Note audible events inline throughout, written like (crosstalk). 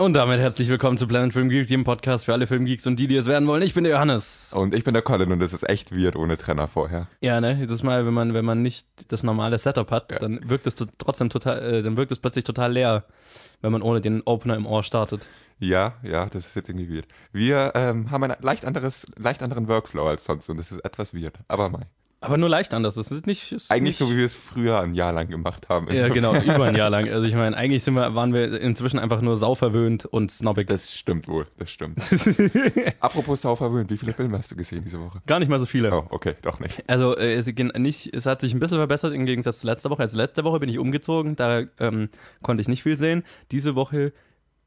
Und damit herzlich willkommen zu Planet Film Geek, dem Podcast für alle Filmgeeks und die, die es werden wollen. Ich bin der Johannes. Und ich bin der Colin und es ist echt weird ohne Trenner vorher. Ja, ne? Dieses Mal, wenn man, wenn man nicht das normale Setup hat, ja. dann wirkt es trotzdem total, äh, dann wirkt es plötzlich total leer, wenn man ohne den Opener im Ohr startet. Ja, ja, das ist jetzt irgendwie weird. Wir ähm, haben einen leicht anderes, leicht anderen Workflow als sonst und das ist etwas weird. Aber mal. Aber nur leicht anders. Das ist nicht. Ist eigentlich nicht so, wie wir es früher ein Jahr lang gemacht haben. Ja, genau, über ein Jahr lang. (laughs) Also ich meine, eigentlich sind wir, waren wir inzwischen einfach nur sauverwöhnt und snobbig. Das stimmt wohl, das stimmt. (laughs) Apropos sauverwöhnt, wie viele Filme hast du gesehen diese Woche? Gar nicht mal so viele. Oh, okay, doch nicht. Also äh, es, nicht, es hat sich ein bisschen verbessert im Gegensatz zu letzter Woche. Also letzte Woche bin ich umgezogen, da ähm, konnte ich nicht viel sehen. Diese Woche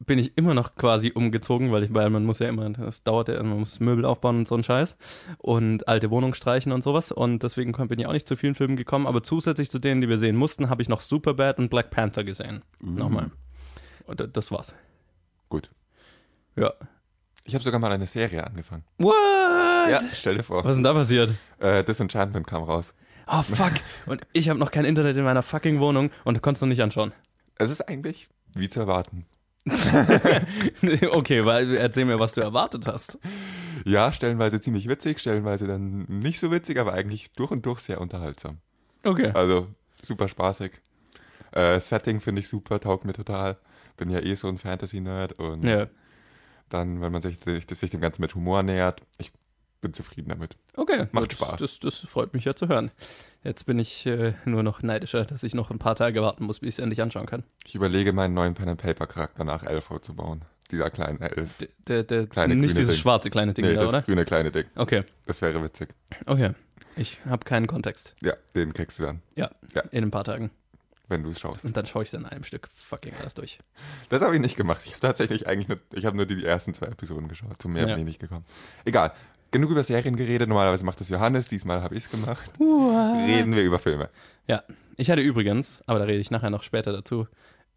bin ich immer noch quasi umgezogen, weil ich, weil man muss ja immer, das dauert ja, man muss Möbel aufbauen und so ein Scheiß und alte Wohnung streichen und sowas und deswegen bin ich auch nicht zu vielen Filmen gekommen, aber zusätzlich zu denen, die wir sehen mussten, habe ich noch Superbad und Black Panther gesehen. Mhm. Nochmal. Und das war's. Gut. Ja. Ich habe sogar mal eine Serie angefangen. What? Ja, stell dir vor. Was ist denn da passiert? Äh, Disenchantment kam raus. Oh fuck. und ich habe noch kein Internet in meiner fucking Wohnung und du konntest noch nicht anschauen. Es ist eigentlich wie zu erwarten. (laughs) okay, weil erzähl mir, was du erwartet hast. Ja, stellenweise ziemlich witzig, stellenweise dann nicht so witzig, aber eigentlich durch und durch sehr unterhaltsam. Okay. Also super spaßig. Äh, Setting finde ich super, taugt mir total. Bin ja eh so ein Fantasy-Nerd und ja. dann, wenn man sich, sich, sich dem Ganzen mit Humor nähert, ich bin zufrieden damit. Okay. Macht das, Spaß. Das, das, freut mich ja zu hören. Jetzt bin ich äh, nur noch neidischer, dass ich noch ein paar Tage warten muss, bis ich es endlich anschauen kann. Ich überlege, meinen neuen Pen and Paper Charakter nach Elf zu bauen. Dieser kleine Elf. Der, der, kleine nicht dieses Ding. schwarze kleine Ding nee, da, das oder? grüne kleine Ding. Okay. Das wäre witzig. Okay. Ich habe keinen Kontext. Ja, den kriegst du dann. Ja, ja. in ein paar Tagen. Wenn du es schaust. Und dann schaue ich dann in einem Stück fucking alles durch. Das habe ich nicht gemacht. Ich habe tatsächlich eigentlich nur, ich habe nur die ersten zwei Episoden geschaut. Zum mehr ja. bin ich nicht gekommen. Egal genug über Serien geredet. Normalerweise macht das Johannes, diesmal habe ich es gemacht. Uah. Reden wir über Filme. Ja, ich hatte übrigens, aber da rede ich nachher noch später dazu,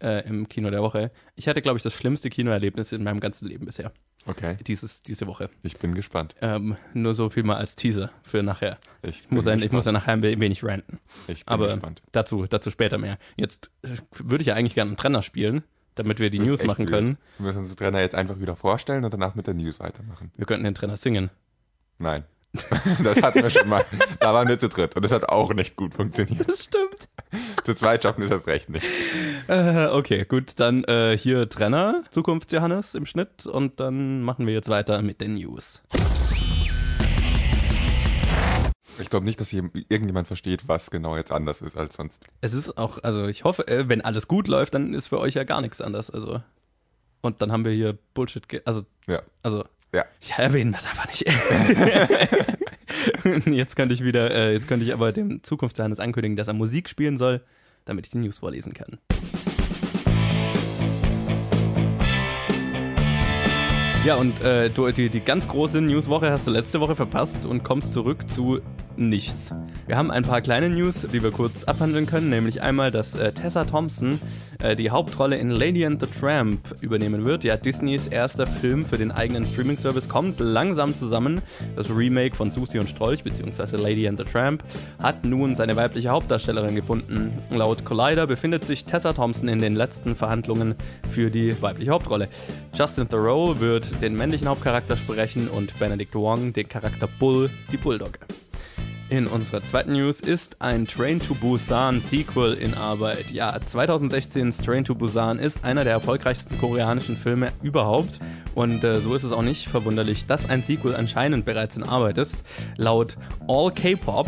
äh, im Kino der Woche. Ich hatte, glaube ich, das schlimmste Kinoerlebnis in meinem ganzen Leben bisher. Okay. Dieses, diese Woche. Ich bin gespannt. Ähm, nur so viel mal als Teaser für nachher. Ich, ich muss, ein, ich muss ja nachher ein wenig ranten. Ich bin aber gespannt. Dazu, dazu später mehr. Jetzt äh, würde ich ja eigentlich gerne einen Trenner spielen damit wir die News machen weird. können. Wir müssen uns den Trainer jetzt einfach wieder vorstellen und danach mit der News weitermachen. Wir könnten den Trainer singen. Nein. (laughs) das hatten wir schon mal. Da waren wir zu dritt und das hat auch nicht gut funktioniert. Das stimmt. Zu zweit schaffen wir das recht nicht. Äh, okay, gut, dann äh, hier Trenner, Zukunft Johannes im Schnitt und dann machen wir jetzt weiter mit den News. Ich glaube nicht, dass irgendjemand versteht, was genau jetzt anders ist als sonst. Es ist auch, also ich hoffe, äh, wenn alles gut läuft, dann ist für euch ja gar nichts anders. Also und dann haben wir hier Bullshit, also ja. also ja. Ich erwähne das einfach nicht. (laughs) jetzt könnte ich wieder, äh, jetzt könnte ich aber dem Zukunftsjohannes ankündigen, dass er Musik spielen soll, damit ich die News vorlesen kann. Ja, und äh, du, die, die ganz große Newswoche hast du letzte Woche verpasst und kommst zurück zu nichts. Wir haben ein paar kleine News, die wir kurz abhandeln können, nämlich einmal, dass äh, Tessa Thompson äh, die Hauptrolle in Lady and the Tramp übernehmen wird. Ja, Disneys erster Film für den eigenen Streaming-Service kommt langsam zusammen. Das Remake von Susie und Strolch bzw. Lady and the Tramp hat nun seine weibliche Hauptdarstellerin gefunden. Laut Collider befindet sich Tessa Thompson in den letzten Verhandlungen für die weibliche Hauptrolle. Justin Thoreau wird den männlichen Hauptcharakter sprechen und Benedict Wong den Charakter Bull, die Bulldogge. In unserer zweiten News ist ein Train to Busan Sequel in Arbeit. Ja, 2016's Train to Busan ist einer der erfolgreichsten koreanischen Filme überhaupt. Und äh, so ist es auch nicht verwunderlich, dass ein Sequel anscheinend bereits in Arbeit ist. Laut All K-Pop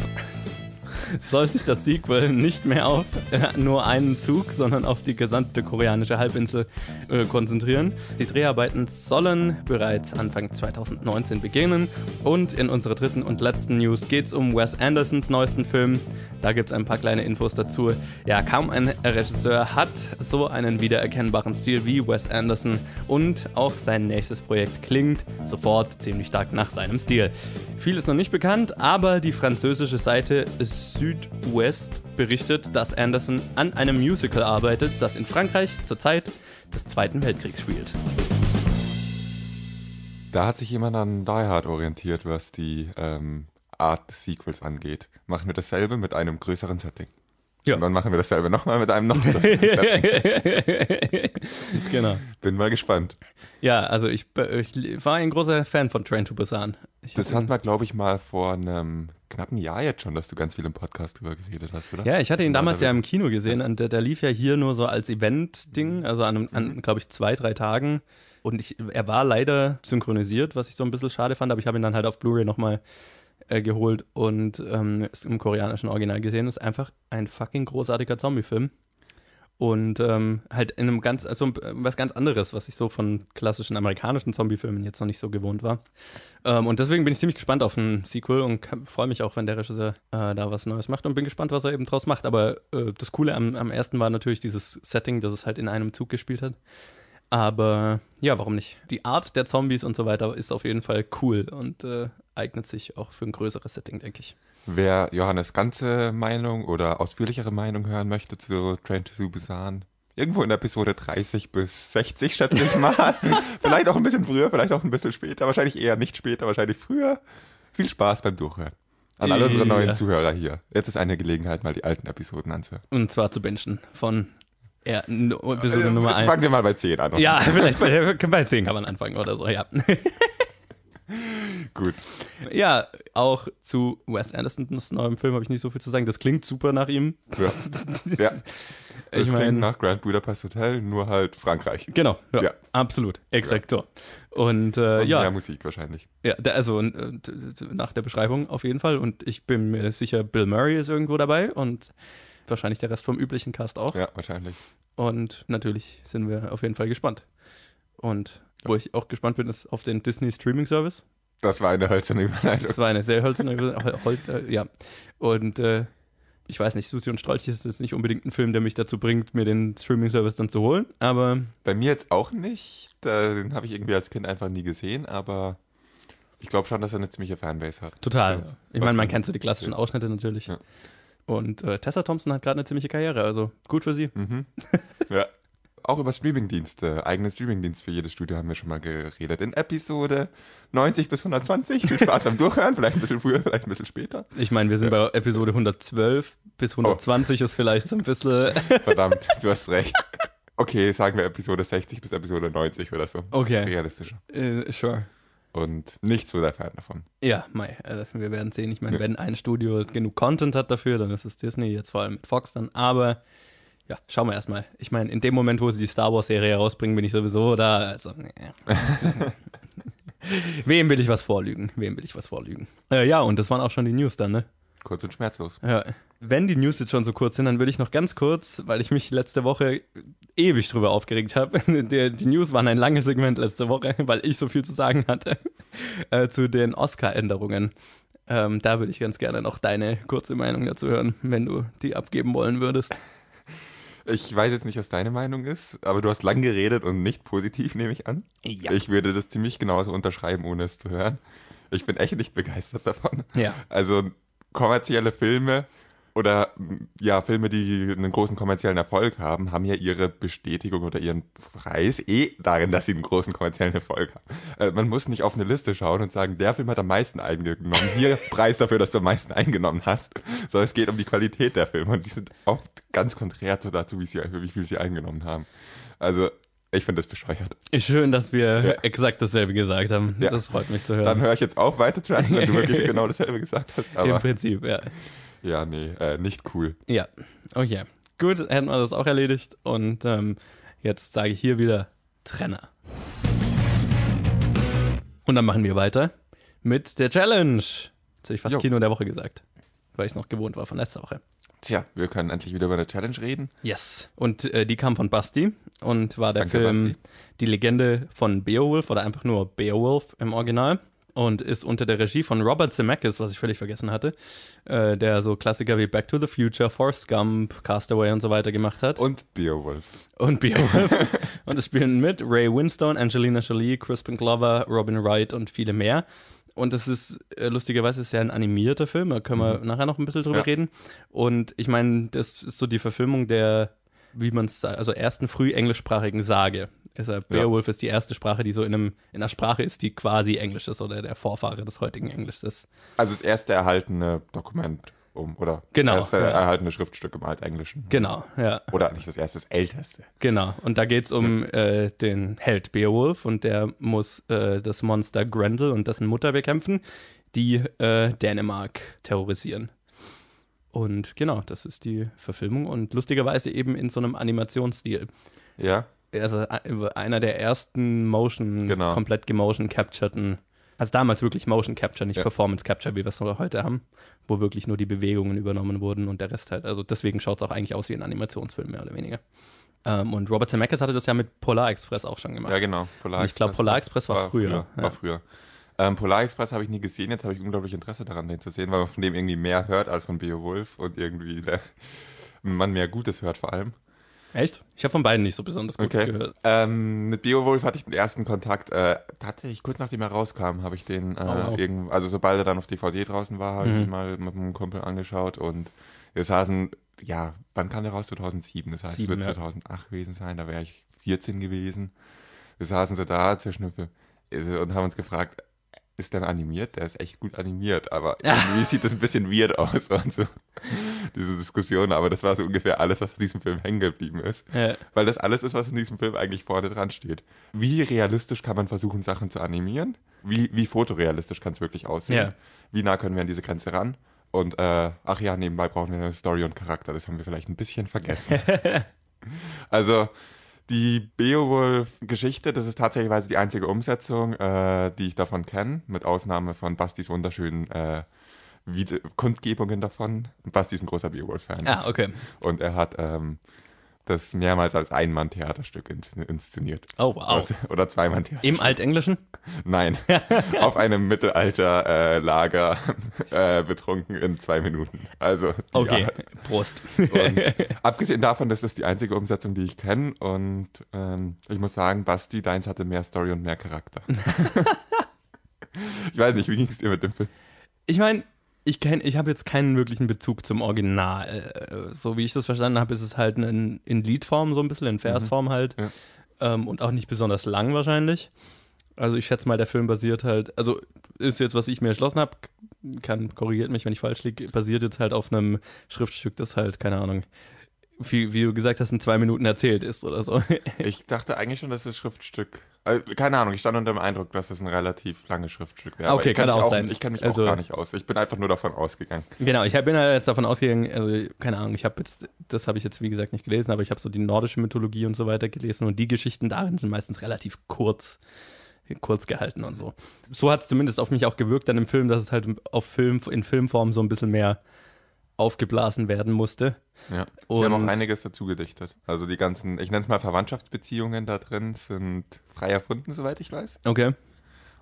soll sich das Sequel nicht mehr auf äh, nur einen Zug, sondern auf die gesamte koreanische Halbinsel äh, konzentrieren. Die Dreharbeiten sollen bereits Anfang 2019 beginnen. Und in unserer dritten und letzten News geht es um Wes Andersons neuesten Film. Da gibt es ein paar kleine Infos dazu. Ja, kaum ein Regisseur hat so einen wiedererkennbaren Stil wie Wes Anderson und auch sein nächstes Projekt klingt sofort ziemlich stark nach seinem Stil. Viel ist noch nicht bekannt, aber die französische Seite Südwest berichtet, dass Anderson an einem Musical arbeitet, das in Frankreich zur Zeit des Zweiten Weltkriegs spielt. Da hat sich jemand an Die Hard orientiert, was die ähm, Art des Sequels angeht. Machen wir dasselbe mit einem größeren Setting. Ja. Und dann machen wir dasselbe nochmal mit einem noch. (laughs) genau. Bin mal gespannt. Ja, also ich, ich war ein großer Fan von Train to Busan. Ich das hatten wir, glaube ich, mal vor einem knappen Jahr jetzt schon, dass du ganz viel im Podcast drüber geredet hast, oder? Ja, ich hatte ihn damals ja im Kino gesehen und der, der lief ja hier nur so als Event-Ding, also an, an mhm. glaube ich, zwei, drei Tagen. Und ich, er war leider synchronisiert, was ich so ein bisschen schade fand, aber ich habe ihn dann halt auf Blu-ray nochmal äh, geholt und ähm, im koreanischen Original gesehen. Ist einfach ein fucking großartiger Zombie-Film. Und ähm, halt in einem ganz, also was ganz anderes, was ich so von klassischen amerikanischen Zombie-Filmen jetzt noch nicht so gewohnt war. Ähm, und deswegen bin ich ziemlich gespannt auf ein Sequel und freue mich auch, wenn der Regisseur äh, da was Neues macht und bin gespannt, was er eben draus macht. Aber äh, das Coole am, am ersten war natürlich dieses Setting, dass es halt in einem Zug gespielt hat. Aber ja, warum nicht? Die Art der Zombies und so weiter ist auf jeden Fall cool und äh, eignet sich auch für ein größeres Setting, denke ich. Wer Johannes ganze Meinung oder ausführlichere Meinung hören möchte zu Train to Busan, irgendwo in Episode 30 bis 60, schätze ich mal. (laughs) vielleicht auch ein bisschen früher, vielleicht auch ein bisschen später, wahrscheinlich eher nicht später, wahrscheinlich früher. Viel Spaß beim Durchhören. An alle unsere neuen. Zuhörer hier. Jetzt ist eine Gelegenheit, mal die alten Episoden anzuhören. Und zwar zu bingen von ja, Episode äh, Nummer 1. Fangen wir mal bei 10 an. Ja, (laughs) vielleicht bei 10 kann man anfangen oder so, ja. (laughs) Gut. Ja, auch zu Wes Andersons neuem Film habe ich nicht so viel zu sagen. Das klingt super nach ihm. Ja. (laughs) ja. Das ich klingt nach Grand Budapest Hotel, nur halt Frankreich. Genau, ja, ja. absolut, exakt ja. Und, äh, Und ja. Mehr Musik wahrscheinlich. Ja, also äh, nach der Beschreibung auf jeden Fall. Und ich bin mir sicher, Bill Murray ist irgendwo dabei und wahrscheinlich der Rest vom üblichen Cast auch. Ja, wahrscheinlich. Und natürlich sind wir auf jeden Fall gespannt. Und wo ich auch gespannt bin, ist auf den Disney Streaming Service. Das war eine hölzerne Überleitung. Das war eine sehr hölzerne Überleitung. Äh, ja. Und äh, ich weiß nicht, Susi und Strolch ist jetzt nicht unbedingt ein Film, der mich dazu bringt, mir den Streaming-Service dann zu holen, aber. Bei mir jetzt auch nicht. Den habe ich irgendwie als Kind einfach nie gesehen, aber ich glaube schon, dass er eine ziemliche Fanbase hat. Total. Also, ich meine, man kennt so die klassischen Ausschnitte natürlich. Ja. Und äh, Tessa Thompson hat gerade eine ziemliche Karriere, also gut für sie. Mhm. (laughs) Ja. Auch über Streamingdienste, eigene Streamingdienst für jedes Studio haben wir schon mal geredet. In Episode 90 bis 120. Viel Spaß beim Durchhören, vielleicht ein bisschen früher, vielleicht ein bisschen später. Ich meine, wir sind bei Episode 112 bis 120 oh. ist vielleicht so ein bisschen. (laughs) Verdammt, du hast recht. Okay, sagen wir Episode 60 bis Episode 90 oder so. Okay. Das ist realistischer. Uh, sure. Und nicht so der Fan davon. Ja, Mai, also wir werden sehen. Ich meine, ja. wenn ein Studio genug Content hat dafür, dann ist es Disney, jetzt vor allem mit Fox dann. Aber ja, schauen wir erstmal. Ich meine, in dem Moment, wo sie die Star Wars-Serie herausbringen, bin ich sowieso da. Also, nee. (laughs) Wem will ich was vorlügen? Wem will ich was vorlügen? Äh, ja, und das waren auch schon die News dann, ne? Kurz und schmerzlos. Ja. Wenn die News jetzt schon so kurz sind, dann würde ich noch ganz kurz, weil ich mich letzte Woche ewig drüber aufgeregt habe. (laughs) Die, die News waren ein langes Segment letzte Woche, weil ich so viel zu sagen hatte (laughs) äh, zu den Oscar-Änderungen. Ähm, da würde ich ganz gerne noch deine kurze Meinung dazu hören, wenn du die abgeben wollen würdest. Ich weiß jetzt nicht, was deine Meinung ist, aber du hast lang geredet und nicht positiv, nehme ich an. Ja. Ich würde das ziemlich genauso unterschreiben, ohne es zu hören. Ich bin echt nicht begeistert davon. Ja. Also kommerzielle Filme oder ja, Filme, die einen großen kommerziellen Erfolg haben, haben ja ihre Bestätigung oder ihren Preis eh darin, dass sie einen großen kommerziellen Erfolg haben. Äh, man muss nicht auf eine Liste schauen und sagen, der Film hat am meisten eingenommen. Hier (laughs) Preis dafür, dass du am meisten eingenommen hast. Sondern es geht um die Qualität der Filme und die sind oft ganz konträr zu dazu, wie, sie, wie viel sie eingenommen haben. Also ich finde das bescheuert. Schön, dass wir ja. exakt dasselbe gesagt haben. Ja. Das freut mich zu hören. Dann höre ich jetzt auf weiter zu wenn du (laughs) wirklich genau dasselbe gesagt hast. Im Prinzip, ja. Ja, nee, äh, nicht cool. Ja, okay. Gut, hätten wir das auch erledigt. Und ähm, jetzt sage ich hier wieder Trenner. Und dann machen wir weiter mit der Challenge. Jetzt hätte ich fast jo. Kino der Woche gesagt, weil ich es noch gewohnt war von letzter Woche. Tja, wir können endlich wieder über eine Challenge reden. Yes. Und äh, die kam von Basti und war der Danke, Film Basti. Die Legende von Beowulf oder einfach nur Beowulf im Original und ist unter der Regie von Robert Zemeckis, was ich völlig vergessen hatte, äh, der so Klassiker wie Back to the Future, Forrest Gump, Castaway und so weiter gemacht hat. Und Beowulf. Und (laughs) Beowulf. und es spielen mit Ray Winstone, Angelina Jolie, Crispin Glover, Robin Wright und viele mehr. Und es ist äh, lustigerweise ist ja ein animierter Film, da können wir mhm. nachher noch ein bisschen drüber ja. reden. Und ich meine, das ist so die Verfilmung der, wie man es sagt, also ersten früh englischsprachigen Sage. Also Beowulf ja. ist die erste Sprache, die so in, einem, in einer Sprache ist, die quasi Englisch ist oder der Vorfahre des heutigen Englisch ist. Also das erste erhaltene Dokument um, oder? Genau, Das erste ja. erhaltene Schriftstück im Altenglischen. Genau, ja. Oder nicht das erste, das älteste. Genau. Und da geht's um äh, den Held Beowulf und der muss äh, das Monster Grendel und dessen Mutter bekämpfen, die äh, Dänemark terrorisieren. Und genau, das ist die Verfilmung und lustigerweise eben in so einem Animationsstil. Ja, Also äh, einer der ersten Motion, Genau. komplett gemotion captureden, also damals wirklich Motion Capture, nicht Ja. Performance Capture, wie wir es heute haben, wo wirklich nur die Bewegungen übernommen wurden und der Rest halt. Also deswegen schaut es auch eigentlich aus wie ein Animationsfilm, mehr oder weniger. Ähm, und Robert Zemeckis hatte das ja mit Polar Express auch schon gemacht. ja genau. Polar Und ich glaube, Polar Express war, früher. War Ja. früher. Ähm, Polar Express habe ich nie gesehen, jetzt habe ich unglaublich Interesse daran, den zu sehen, weil man von dem irgendwie mehr hört als von Beowulf und irgendwie der, (laughs) man mehr Gutes hört vor allem. Echt? Ich habe von beiden nicht so besonders gut Okay. gehört. Ähm, mit Beowulf hatte ich den ersten Kontakt, äh, tatsächlich kurz nachdem er rauskam, habe ich den, äh, Oh, wow. also sobald er dann auf DVD draußen war, habe ich Mhm. ihn mal mit einem Kumpel angeschaut und wir saßen, ja, wann kam der raus? 2007, das heißt, Sieben, es ja. wird 2008 gewesen sein, da wäre ich 14 gewesen. Wir saßen so da zwischen äh, und haben uns gefragt, ist der animiert? Der ist echt gut animiert, aber irgendwie sieht das ein bisschen weird aus (laughs) und so. Diese Diskussion, aber das war so ungefähr alles, was in diesem Film hängen geblieben ist. Ja. Weil das alles ist, was in diesem Film eigentlich vorne dran steht. Wie realistisch kann man versuchen, Sachen zu animieren? Wie, wie fotorealistisch kann es wirklich aussehen? Ja. Wie nah können wir an diese Grenze ran? Und äh, ach ja, nebenbei brauchen wir eine Story und Charakter. Das haben wir vielleicht ein bisschen vergessen. (laughs) also die Beowulf-Geschichte, das ist tatsächlich die einzige Umsetzung, äh, die ich davon kenne, mit Ausnahme von Bastis wunderschönen äh, Kundgebungen davon. Basti ist ein großer Beowulf-Fan. Ah, okay. Und er hat ähm, das mehrmals als Ein-Mann-Theaterstück ins- inszeniert. Oh, wow. Also- Oder Zwei-Mann-Theater. Im Altenglischen? Nein, (laughs) auf einem Mittelalter-Lager äh, betrunken in zwei Minuten. Also, Okay. ja. Prost. Und (laughs) abgesehen davon, das ist die einzige Umsetzung, die ich kenne. Und ähm, ich muss sagen, Basti, deins hatte mehr Story und mehr Charakter. (laughs) ich weiß nicht, wie ging es dir mit dem Film? Ich meine, ich kenn, ich habe jetzt keinen wirklichen Bezug zum Original. Äh, So wie ich das verstanden habe, ist es halt in, in Liedform so ein bisschen, in Versform halt. Ja. Ähm, und auch nicht besonders lang wahrscheinlich. Also ich schätze mal, der Film basiert halt, also ist jetzt, was ich mir erschlossen habe, kann, korrigiert mich, wenn ich falsch liege, basiert jetzt halt auf einem Schriftstück, das halt, keine Ahnung, wie, wie du gesagt hast, in zwei Minuten erzählt ist oder so. Ich dachte eigentlich schon, dass das Schriftstück. Äh, keine Ahnung, ich stand unter dem Eindruck, dass das ein relativ langes Schriftstück wäre. Okay, kann mich auch sein. Ich kenne mich Also- auch gar nicht aus. Ich bin einfach nur davon ausgegangen. Genau, ich bin ja jetzt davon ausgegangen, also keine Ahnung, ich habe jetzt, das habe ich jetzt wie gesagt nicht gelesen, aber ich habe so die nordische Mythologie und so weiter gelesen und die Geschichten darin sind meistens relativ kurz, kurz gehalten und so. So hat es zumindest auf mich auch gewirkt dann im Film, dass es halt auf Film, in Filmform so ein bisschen mehr aufgeblasen werden musste. Ja. Sie haben auch Und- einiges dazu gedichtet. Also die ganzen, ich nenne es mal Verwandtschaftsbeziehungen da drin, sind frei erfunden, soweit ich weiß. Okay.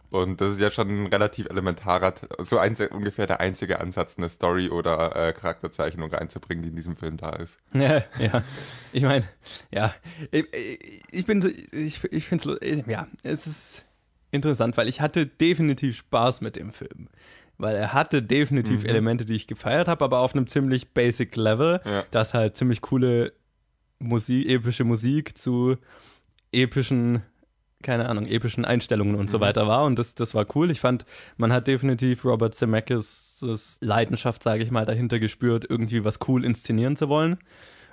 Und das ist ja schon ein relativ elementarer, so ein, ungefähr der einzige Ansatz, eine Story oder äh, Charakterzeichnung reinzubringen, die in diesem Film da ist. (laughs) Ja, ja. Ich meine, ja, ich, ich bin, ich, ich finde es, ja, es ist interessant, weil ich hatte definitiv Spaß mit dem Film. Weil er hatte definitiv Mhm. Elemente, die ich gefeiert habe, aber auf einem ziemlich basic Level, Ja. das halt ziemlich coole Musik, epische Musik zu epischen, keine Ahnung, epischen Einstellungen und so Mhm. weiter war. Und das, das war cool. Ich fand, man hat definitiv Robert Zemeckis Leidenschaft, sage ich mal, dahinter gespürt, irgendwie was cool inszenieren zu wollen.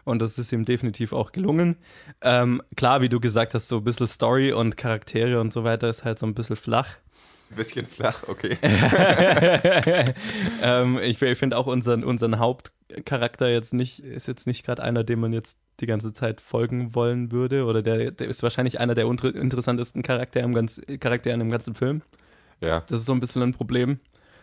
Und das ist ihm definitiv auch gelungen. Ähm, klar, wie du gesagt hast, so ein bisschen Story und Charaktere und so weiter ist halt so ein bisschen flach. Bisschen flach, okay. (laughs) (laughs) ähm, ich ich finde auch unseren, unseren Hauptcharakter jetzt nicht, ist jetzt nicht gerade einer, dem man jetzt die ganze Zeit folgen wollen würde. Oder der, der ist wahrscheinlich einer der interessantesten Charaktere im, ganz, Charakteren im ganzen Film. Ja. Das ist so ein bisschen ein Problem.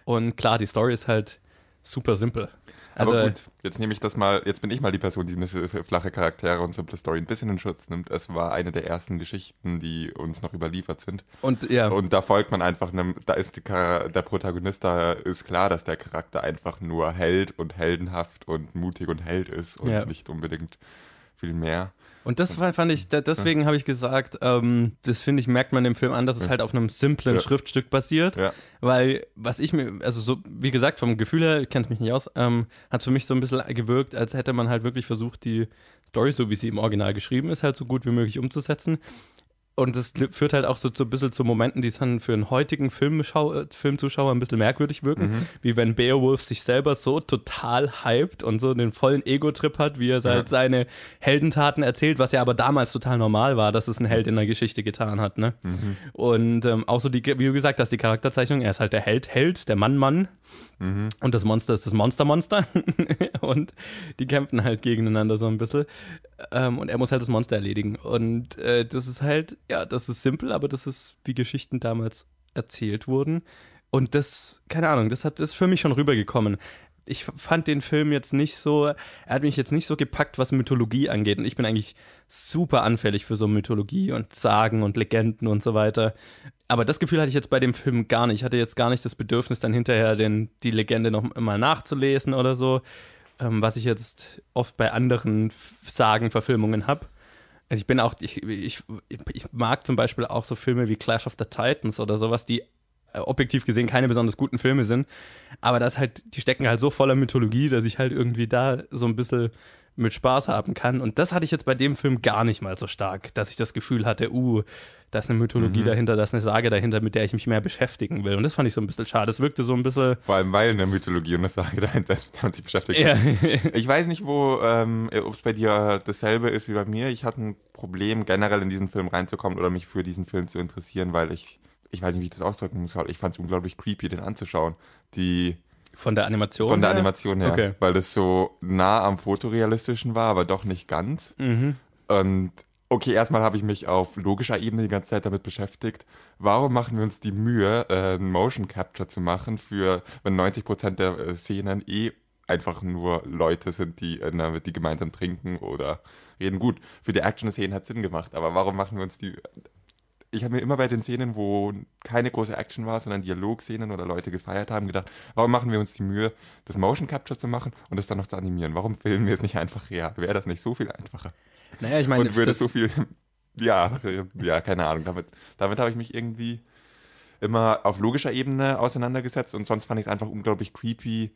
Und klar, die Story ist halt super simpel. Also, Aber gut, jetzt nehme ich das mal, jetzt bin ich mal die Person, die eine flache Charaktere und simple Story ein bisschen in Schutz nimmt. Es war eine der ersten Geschichten, die uns noch überliefert sind. und ja, Und da folgt man einfach einem, da ist die, der Protagonist, da ist klar, dass der Charakter einfach nur Held und heldenhaft und mutig und Held ist und Ja. nicht unbedingt viel mehr. Und das fand ich, deswegen habe ich gesagt, ähm, das finde ich, merkt man im Film an, dass es halt auf einem simplen Ja. Schriftstück basiert. Ja. Weil, was ich mir, also so, wie gesagt, vom Gefühl her, kennt mich nicht aus, ähm, hat für mich so ein bisschen gewirkt, als hätte man halt wirklich versucht, die Story, so wie sie im Original geschrieben ist, halt so gut wie möglich umzusetzen. Und das führt halt auch so, so ein bisschen zu Momenten, die dann für einen heutigen Filmschau Filmzuschauer ein bisschen merkwürdig wirken, mhm. wie wenn Beowulf sich selber so total hypt und so den vollen Ego-Trip hat, wie er halt ja. seine Heldentaten erzählt, was ja aber damals total normal war, dass es ein Held in der Geschichte getan hat. Ne? Mhm. Und ähm, auch so die, wie du gesagt hast, die Charakterzeichnung, er ist halt der Held, Held, der Mann, Mann. Mhm. Und das Monster ist das Monster-Monster. (laughs) und die kämpfen halt gegeneinander so ein bisschen. Ähm, und er muss halt das Monster erledigen. Und äh, das ist halt, ja, das ist simpel, aber das ist, wie Geschichten damals erzählt wurden. Und das, keine Ahnung, das hat ist für mich schon rübergekommen. Ich fand den Film jetzt nicht so, er hat mich jetzt nicht so gepackt, was Mythologie angeht. Und ich bin eigentlich super anfällig für so Mythologie und Sagen und Legenden und so weiter. Aber das Gefühl hatte ich jetzt bei dem Film gar nicht. Ich hatte jetzt gar nicht das Bedürfnis, dann hinterher den, die Legende noch mal nachzulesen oder so ähm, was ich jetzt oft bei anderen Sagenverfilmungen habe. Also ich bin auch, ich, ich, ich mag zum Beispiel auch so Filme wie Clash of the Titans oder sowas, die äh, objektiv gesehen keine besonders guten Filme sind. Aber das halt, die stecken halt so voller Mythologie, dass ich halt irgendwie da so ein bisschen mit Spaß haben kann. Und das hatte ich jetzt bei dem Film gar nicht mal so stark, dass ich das Gefühl hatte, uh, da ist eine Mythologie mhm. dahinter, da ist eine Sage dahinter, mit der ich mich mehr beschäftigen will. Und das fand ich so ein bisschen schade. Es wirkte so ein bisschen. Vor allem, weil eine Mythologie und eine Sage dahinter ist, mit der man sich beschäftigt. Ja. (laughs) ich weiß nicht, wo, ähm, ob es bei dir dasselbe ist wie bei mir. Ich hatte ein Problem, generell in diesen Film reinzukommen oder mich für diesen Film zu interessieren, weil ich, ich weiß nicht, wie ich das ausdrücken muss, ich fand es unglaublich creepy, den anzuschauen. Die, von der Animation? Von der her? Animation her. Okay. Weil das so nah am Fotorealistischen war, aber doch nicht ganz. Mhm. Und okay, erstmal habe ich mich auf logischer Ebene die ganze Zeit damit beschäftigt. Warum machen wir uns die Mühe, äh, Motion Capture zu machen, für wenn 90% der äh, Szenen eh einfach nur Leute sind, die, äh, die gemeinsam trinken oder reden. Gut, für die Action-Szenen hat Sinn gemacht, aber warum machen wir uns die ich habe mir immer bei den Szenen, wo keine große Action war, sondern Dialogszenen oder Leute gefeiert haben, gedacht, warum machen wir uns die Mühe, das Motion Capture zu machen und das dann noch zu animieren? Warum filmen wir es nicht einfach real? Wäre das nicht so viel einfacher? Naja, ich meine, und würde so viel, (laughs) ja, ja, keine Ahnung. Damit, damit habe ich mich irgendwie immer auf logischer Ebene auseinandergesetzt und sonst fand ich es einfach unglaublich creepy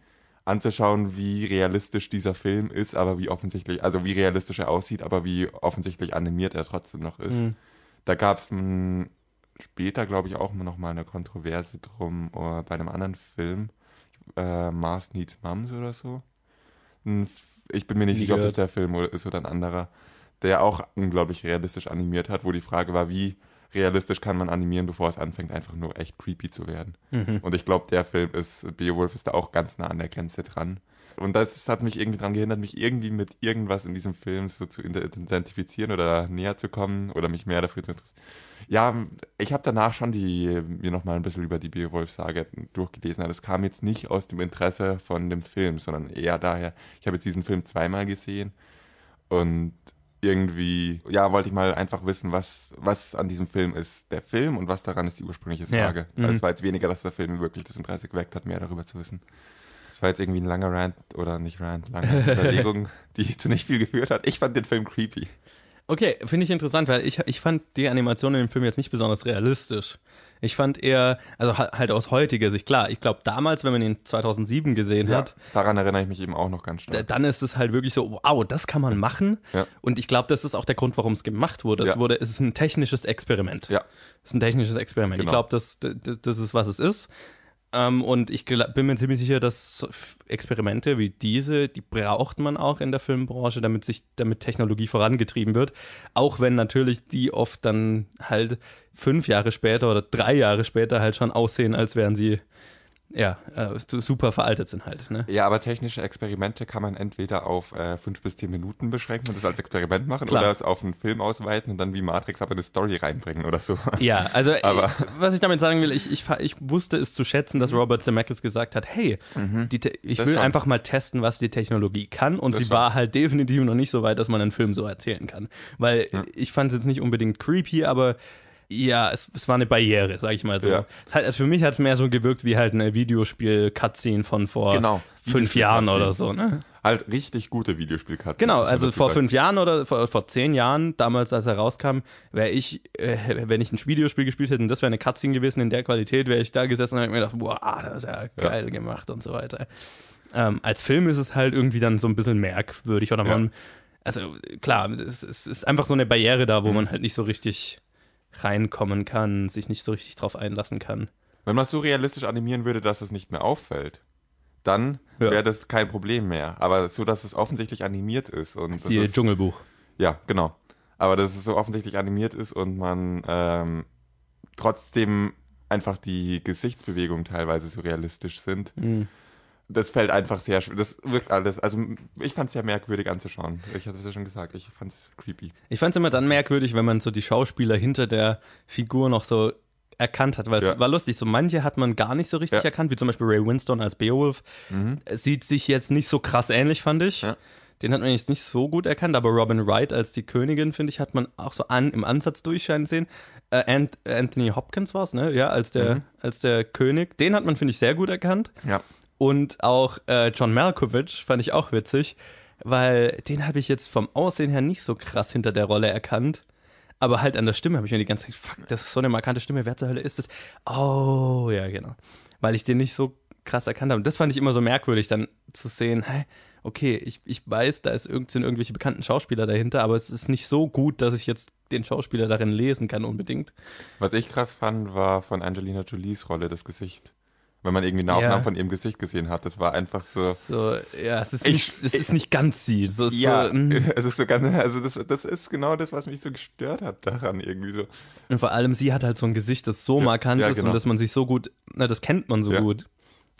anzuschauen, wie realistisch dieser Film ist, aber wie offensichtlich, also wie realistisch er aussieht, aber wie offensichtlich animiert er trotzdem noch ist. Mhm. Da gab es später, glaube ich, auch noch mal eine Kontroverse drum uh, bei einem anderen Film, äh, Mars Needs Mums oder so. Ich bin mir nicht sicher, ob das der Film ist oder ein anderer, der auch unglaublich realistisch animiert hat, wo die Frage war, wie realistisch kann man animieren, bevor es anfängt, einfach nur echt creepy zu werden. Mhm. Und ich glaube, der Film ist, Beowulf ist da auch ganz nah an der Grenze dran. Und das hat mich irgendwie daran gehindert, mich irgendwie mit irgendwas in diesem Film so zu identifizieren oder näher zu kommen oder mich mehr dafür zu interessieren. Ja, ich habe danach schon die, mir nochmal ein bisschen über die Beowulf-Sage durchgelesen. Aber das kam jetzt nicht aus dem Interesse von dem Film, sondern eher daher, ich habe jetzt diesen Film zweimal gesehen und irgendwie, ja, wollte ich mal einfach wissen, was, was an diesem Film ist der Film und was daran ist die ursprüngliche Sage. Ja. Mhm. Also es war jetzt weniger, dass der Film wirklich das Interesse geweckt hat, mehr darüber zu wissen. Das war jetzt irgendwie ein langer Rant oder nicht Rant, lange (laughs) Überlegung, die zu nicht viel geführt hat. Ich fand den Film creepy. Okay, finde ich interessant, weil ich, ich fand die Animation in dem Film jetzt nicht besonders realistisch. Ich fand eher, also halt aus heutiger Sicht, klar, ich glaube damals, wenn man ihn 2007 gesehen ja, hat. Daran erinnere ich mich eben auch noch ganz stark. Dann ist es halt wirklich so, wow, das kann man machen. Ja. Und ich glaube, das ist auch der Grund, warum es gemacht wurde. Es ja. wurde, es ist ein technisches Experiment. Ja. Es ist ein technisches Experiment. Genau. Ich glaube, das, das, das ist, was es ist. Ähm, und ich bin mir ziemlich sicher, dass Experimente wie diese, die braucht man auch in der Filmbranche, damit sich, damit Technologie vorangetrieben wird. Auch wenn natürlich die oft dann halt fünf Jahre später oder drei Jahre später halt schon aussehen, als wären sie ja, äh, super veraltet sind halt. Ne? Ja, aber technische Experimente kann man entweder auf äh, fünf bis zehn Minuten beschränken und das als Experiment machen Klar. oder es auf einen Film ausweiten und dann wie Matrix aber eine Story reinbringen oder so. Ja, also aber, ich, was ich damit sagen will, ich, ich, ich wusste es zu schätzen, dass Robert Zemeckis gesagt hat, hey, mhm, die, ich will schon. einfach mal testen, was die Technologie kann und das sie schon. war halt definitiv noch nicht so weit, dass man einen Film so erzählen kann. Weil ja. ich fand es jetzt nicht unbedingt creepy, aber ja, es, es war eine Barriere, sag ich mal so. Ja. Es hat, also für mich hat es mehr so gewirkt wie halt eine Videospiel-Cutscene von vor genau, fünf Jahren oder so, ne? Halt richtig gute Videospiel-Cutscenes. Genau, also vor fünf Jahren oder vor, vor zehn Jahren, damals als er rauskam, wäre ich, äh, wenn ich ein Videospiel gespielt hätte und das wäre eine Cutscene gewesen in der Qualität, wäre ich da gesessen und hätte mir gedacht, boah, das ist ja geil ja. gemacht und so weiter. Ähm, als Film ist es halt irgendwie dann so ein bisschen merkwürdig oder man, also klar, es, es ist einfach so eine Barriere da, wo mhm. man halt nicht so richtig reinkommen kann, sich nicht so richtig drauf einlassen kann. Wenn man es so realistisch animieren würde, dass es nicht mehr auffällt, dann Ja. wäre das kein Problem mehr. Aber so, dass es offensichtlich animiert ist und das ist, Dschungelbuch. ja, genau. Aber dass es so offensichtlich animiert ist und man ähm, trotzdem einfach die Gesichtsbewegungen teilweise so realistisch sind, Mhm. Das fällt einfach sehr schwer. Das wirkt alles. Also ich fand es sehr merkwürdig anzuschauen. Ich hatte es ja schon gesagt. Ich fand es creepy. Ich fand es immer dann merkwürdig, wenn man so die Schauspieler hinter der Figur noch so erkannt hat, weil Ja. es war lustig. So manche hat man gar nicht so richtig Ja. Mhm. erkannt, wie zum Beispiel Ray Winston als Beowulf. Es Sieht sich jetzt nicht so krass ähnlich, fand ich. Ja. Den hat man jetzt nicht so gut erkannt, aber Robin Wright als die Königin, finde ich, hat man auch so an, im Ansatz durchscheinen sehen. Äh, Ant Anthony Hopkins war es, ne? Ja, als der, Mhm. als der König. Den hat man, finde ich, sehr gut erkannt. Ja. Und auch äh, John Malkovich fand ich auch witzig, weil den habe ich jetzt vom Aussehen her nicht so krass hinter der Rolle erkannt. Aber halt an der Stimme habe ich mir die ganze Zeit, fuck, das ist so eine markante Stimme, wer zur Hölle ist das? Oh, ja, genau. Weil ich den nicht so krass erkannt habe. Und das fand ich immer so merkwürdig, dann zu sehen, hä, okay, ich, ich weiß, da ist irgend, sind irgendwelche bekannten Schauspieler dahinter, aber es ist nicht so gut, dass ich jetzt den Schauspieler darin lesen kann unbedingt. Was ich krass fand, war von Angelina Jolies Rolle das Gesicht. Wenn man irgendwie eine Ja. Aufnahme von ihrem Gesicht gesehen hat, das war einfach so. So, ja, es ist, Ich- nicht, es ist nicht ganz sie. So, es ist Ja, so, mm. (laughs) es ist so ganz, also das, das ist genau das, was mich so gestört hat daran irgendwie so. Und vor allem sie hat halt so ein Gesicht, das so Ja, markant ja, ist genau. und dass man sich so gut, na, das kennt man so Ja. gut,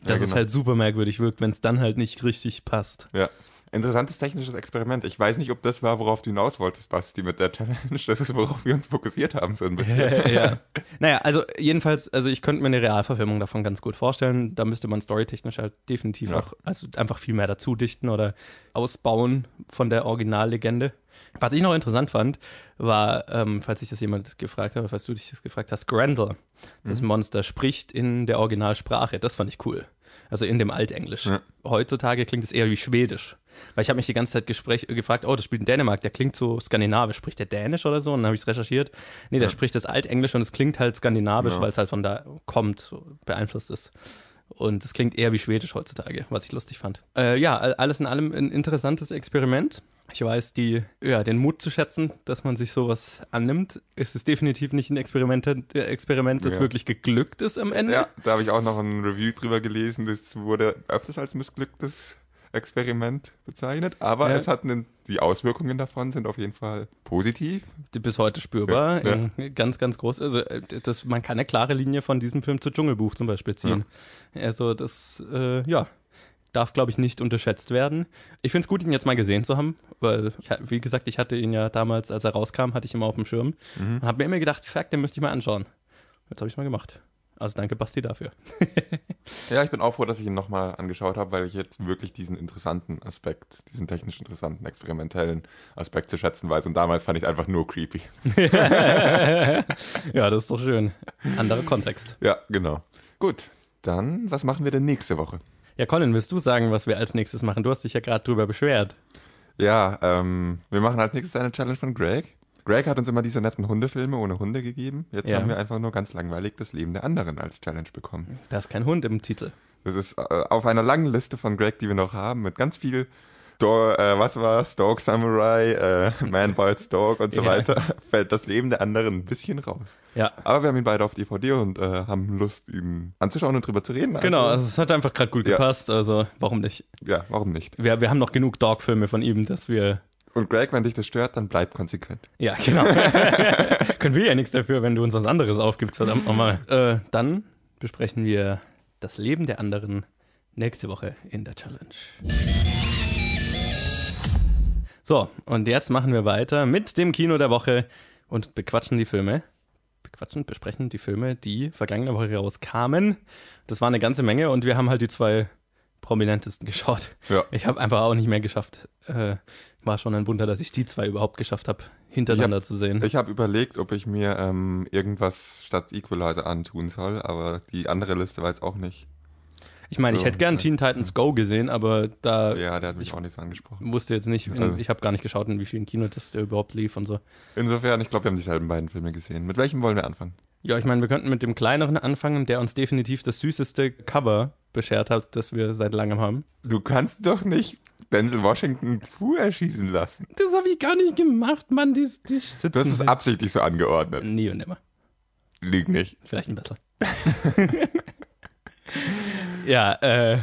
dass Ja, es genau. halt super merkwürdig wirkt, wenn es dann halt nicht richtig passt. Ja. Interessantes technisches Experiment. Ich weiß nicht, ob das war, worauf du hinaus wolltest, Basti, mit der (laughs) Challenge. Das ist, worauf wir uns fokussiert haben, so ein bisschen. ja. (laughs) Naja, also jedenfalls, also ich könnte mir eine Realverfilmung davon ganz gut vorstellen. Da müsste man storytechnisch halt definitiv Ja. noch, also einfach viel mehr dazu dichten oder ausbauen von der Originallegende. Was ich noch interessant fand, war, ähm, falls sich das jemand gefragt hat, falls du dich das gefragt hast, Grendel, das Mhm. Monster, spricht in der Originalsprache. Das fand ich cool. Also in dem Altenglisch. Ja. Heutzutage klingt es eher wie Schwedisch. Weil ich habe mich die ganze Zeit Gespräch, äh, gefragt, oh, das spielt in Dänemark, der klingt so skandinavisch. Spricht der Dänisch oder so? Und dann habe ich es recherchiert. Nee, der Ja. spricht das Altenglisch und es klingt halt skandinavisch, Ja. weil es halt von da kommt, so beeinflusst ist. Und es klingt eher wie Schwedisch heutzutage, was ich lustig fand. Äh, ja, all- alles in allem ein interessantes Experiment. Ich weiß, die, ja, den Mut zu schätzen, dass man sich sowas annimmt. Es ist definitiv nicht ein Experiment, äh, Experiment das Ja. wirklich geglückt ist am Ende. Ja, da habe ich auch noch ein Review drüber gelesen. Das wurde öfters als missglücktes Experiment bezeichnet, aber Ja. es hat einen, die Auswirkungen davon sind auf jeden Fall positiv. bis heute spürbar. Ja, Ganz, ganz groß. Also äh, das, man kann eine klare Linie von diesem Film zu Dschungelbuch zum Beispiel ziehen. Also das, äh, ja, darf, glaube ich, nicht unterschätzt werden. Ich finde es gut, ihn jetzt mal gesehen zu haben, weil, ich, wie gesagt, ich hatte ihn ja damals, als er rauskam, hatte ich ihn mal auf dem Schirm Mhm. und habe mir immer gedacht, fuck, den müsste ich mal anschauen. Jetzt habe ich es mal gemacht. Also danke, Basti, dafür. (laughs) Ja, ich bin auch froh, dass ich ihn nochmal angeschaut habe, weil ich jetzt wirklich diesen interessanten Aspekt, diesen technisch interessanten, experimentellen Aspekt zu schätzen weiß. Und damals fand ich es einfach nur creepy. (laughs) ja, das ist doch schön. Anderer Kontext. Ja, genau. Gut, dann, was machen wir denn nächste Woche? Ja, Colin, willst du sagen, was wir als nächstes machen? Du hast dich ja gerade drüber beschwert. Ja, ähm, wir machen als nächstes eine Challenge von Greg. Greg hat uns immer diese netten Hundefilme ohne Hunde gegeben. Jetzt Ja. haben wir einfach nur ganz langweilig das Leben der anderen als Challenge bekommen. Da ist kein Hund im Titel. Das ist äh, auf einer langen Liste von Greg, die wir noch haben, mit ganz viel, Do äh, was war's, Dog Samurai, äh, Man Bites Dog und so Ja. weiter, (laughs) fällt das Leben der anderen ein bisschen raus. Ja. Aber wir haben ihn beide auf DVD und äh, haben Lust, ihn anzuschauen und drüber zu reden. Also, Genau, also es hat einfach gerade gut Ja. gepasst, also warum nicht? Ja, warum nicht? Wir, wir haben noch genug Dog-Filme von ihm, dass wir. Und Greg, wenn dich das stört, dann bleib konsequent. Ja, genau. (laughs) (laughs) Können wir ja nichts dafür, wenn du uns was anderes aufgibst, verdammt nochmal. Äh, dann besprechen wir das Leben der anderen nächste Woche in der Challenge. So, und jetzt machen wir weiter mit dem Kino der Woche und bequatschen die Filme. Bequatschen, besprechen die Filme, die vergangene Woche rauskamen. Das war eine ganze Menge und wir haben halt die zwei prominentesten geschaut. Ja. Ich habe einfach auch nicht mehr geschafft. Äh, war schon ein Wunder, dass ich die zwei überhaupt geschafft habe, hintereinander zu sehen. Ich habe überlegt, ob ich mir ähm, irgendwas statt Equalizer antun soll, aber die andere Liste war jetzt auch nicht. Ich meine, ich So, hätte gern ja. Teen Titans Go gesehen, aber da Ja, der hat mich ich- auch nicht so angesprochen. wusste jetzt nicht, in, Also- ich habe gar nicht geschaut, in wie vielen Kinos das der überhaupt lief und so. Insofern, ich glaube, wir haben dieselben beiden Filme gesehen. Mit welchem wollen wir anfangen? Ja, ich meine, wir könnten mit dem kleineren anfangen, der uns definitiv das süßeste Cover beschert hat, das wir seit langem haben. Du kannst doch nicht Denzel Washington Fu erschießen lassen. Das habe ich gar nicht gemacht, Mann. Die, die sitzen Du hast es absichtlich so angeordnet. Nie und nimmer. Lüg nicht. Vielleicht ein besser. (laughs) ja, äh,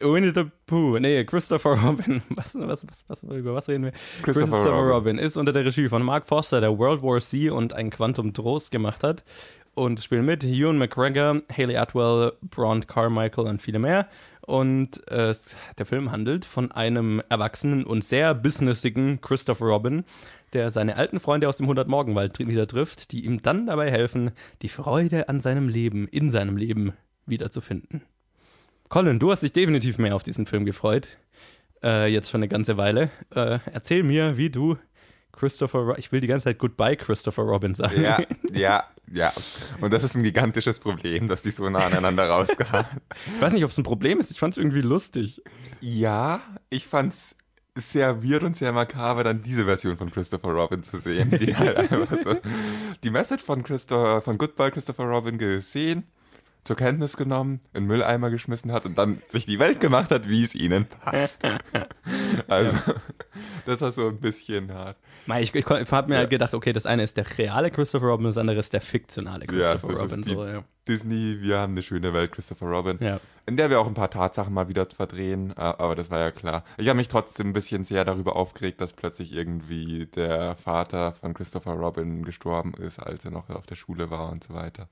Winnie the Pooh, nee, Christopher Robin, (laughs) was, was, was, was, über was reden wir? Christopher Robin. Robin ist unter der Regie von Mark Foster, der World War C und ein Quantum Trost gemacht hat. Und spielen mit Ewan McGregor, Haley Atwell, Braun Carmichael und viele mehr. Und äh, der Film handelt von einem erwachsenen und sehr businessigen Christopher Robin, der seine alten Freunde aus dem 100-Morgenwald wieder trifft, die ihm dann dabei helfen, die Freude an seinem Leben, in seinem Leben wiederzufinden. Colin, du hast dich definitiv mehr auf diesen Film gefreut. Äh, jetzt schon eine ganze Weile. Äh, erzähl mir, wie du Christopher, ich will die ganze Zeit Goodbye Christopher Robin sagen. Ja, (laughs) ja, ja. Und das ist ein gigantisches Problem, dass die so nah aneinander (laughs) rauskamen. Ich weiß nicht, ob es ein Problem ist. Ich fand es irgendwie lustig. Ja, ich fand's sehr weird und sehr makaber, dann diese Version von Christopher Robin zu sehen. Die halt (laughs) einfach so die Message von Christopher, von Goodbye Christopher Robin gesehen, zur Kenntnis genommen, in Mülleimer geschmissen hat und dann sich die Welt gemacht hat, wie es ihnen passt. (laughs) also, das war so ein bisschen hart. Ich, ich, ich habe mir Ja. halt gedacht, okay, das eine ist der reale Christopher Robin, das andere ist der fiktionale Christopher ist Robin. So, ja. Disney, wir haben eine schöne Welt, Christopher Robin. ja. In der wir auch ein paar Tatsachen mal wieder verdrehen, äh, aber das war ja klar. Ich habe mich trotzdem ein bisschen sehr darüber aufgeregt, dass plötzlich irgendwie der Vater von Christopher Robin gestorben ist, als er noch auf der Schule war und so weiter.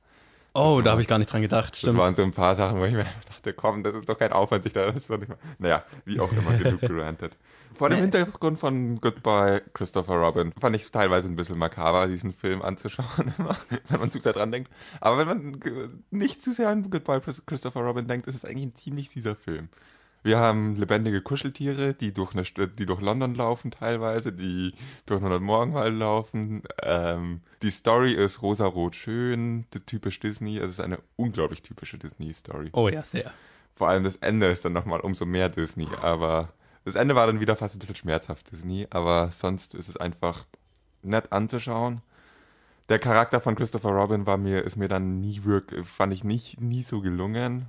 Oh, Das da habe ich gar nicht dran gedacht. Das Stimmt. waren so ein paar Sachen, wo ich mir einfach (laughs) dachte, komm, das ist doch kein Aufwand, sich da das ist doch nicht mal. Naja, wie auch immer, genug (laughs) gerantet. Vor dem Nee. Hintergrund von Goodbye Christopher Robin fand ich es teilweise ein bisschen makaber, diesen Film anzuschauen, (laughs) immer, wenn man zu sehr dran denkt. Aber wenn man nicht zu sehr an Goodbye Christopher Robin denkt, ist es eigentlich ein ziemlich süßer Film. Wir haben lebendige Kuscheltiere, die durch, eine, die durch London laufen teilweise, die durch 100 Morgenwald laufen. Ähm, die Story ist rosarot schön, typisch Disney. Es ist eine unglaublich typische Disney-Story. Oh ja, sehr. Vor allem das Ende ist dann nochmal umso mehr Disney. Aber das Ende war dann wieder fast ein bisschen schmerzhaft Disney. Aber sonst ist es einfach nett anzuschauen. Der Charakter von Christopher Robin war mir, ist mir dann nie wirklich, fand ich nicht, nie so gelungen.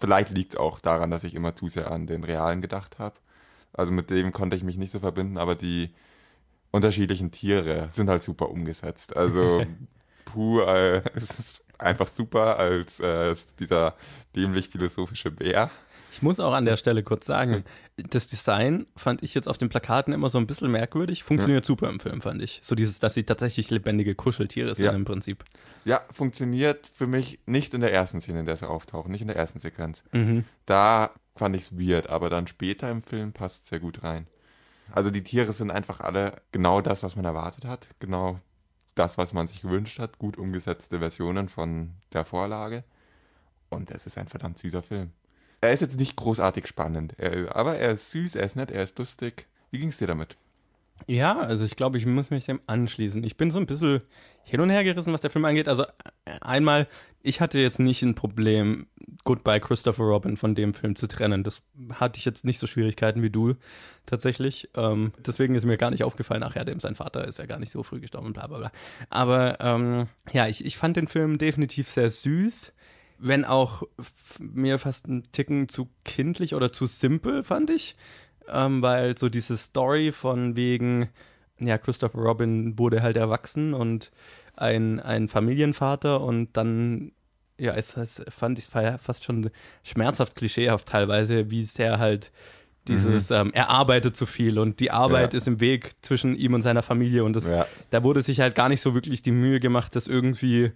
Vielleicht liegt es auch daran, dass ich immer zu sehr an den Realen gedacht habe. Also mit dem konnte ich mich nicht so verbinden, aber die unterschiedlichen Tiere sind halt super umgesetzt. Also (laughs) Puh, äh, es ist einfach super als äh, dieser dämlich philosophische Bär. Ich muss auch an der Stelle kurz sagen, das Design fand ich jetzt auf den Plakaten immer so ein bisschen merkwürdig. Funktioniert super im Film, fand ich. So dieses, dass sie tatsächlich lebendige Kuscheltiere sind Ja. im Prinzip. Ja, funktioniert für mich nicht in der ersten Szene, in der sie auftauchen, nicht in der ersten Sequenz. Mhm. Da fand ich es weird, aber dann später im Film passt sehr gut rein. Also die Tiere sind einfach alle genau das, was man erwartet hat, genau das, was man sich gewünscht hat, gut umgesetzte Versionen von der Vorlage. Und es ist ein verdammt süßer Film. Er ist jetzt nicht großartig spannend, er, aber er ist süß, er ist nett, er ist lustig. Wie ging's dir damit? Ja, also ich glaube, ich muss mich dem anschließen. Ich bin so ein bisschen hin und her gerissen, was der Film angeht. Also äh, einmal, ich hatte jetzt nicht ein Problem, Goodbye Christopher Robin von dem Film zu trennen. Das hatte ich jetzt nicht so Schwierigkeiten wie du tatsächlich. Ähm, deswegen ist mir gar nicht aufgefallen, ach ja, dem sein Vater ist ja gar nicht so früh gestorben, bla bla bla. Aber ähm, ja, ich, ich fand den Film definitiv sehr süß. Wenn auch mir fast ein Ticken zu kindlich oder zu simpel, fand ich ähm, weil so diese Story von wegen, ja, Christopher Robin wurde halt erwachsen und ein, ein Familienvater und dann, ja, es, es fand ich fast schon schmerzhaft klischeehaft teilweise, wie sehr halt dieses, ähm, er arbeitet zu viel und die Arbeit Ja. ist im Weg zwischen ihm und seiner Familie und das, Ja. da wurde sich halt gar nicht so wirklich die Mühe gemacht, das irgendwie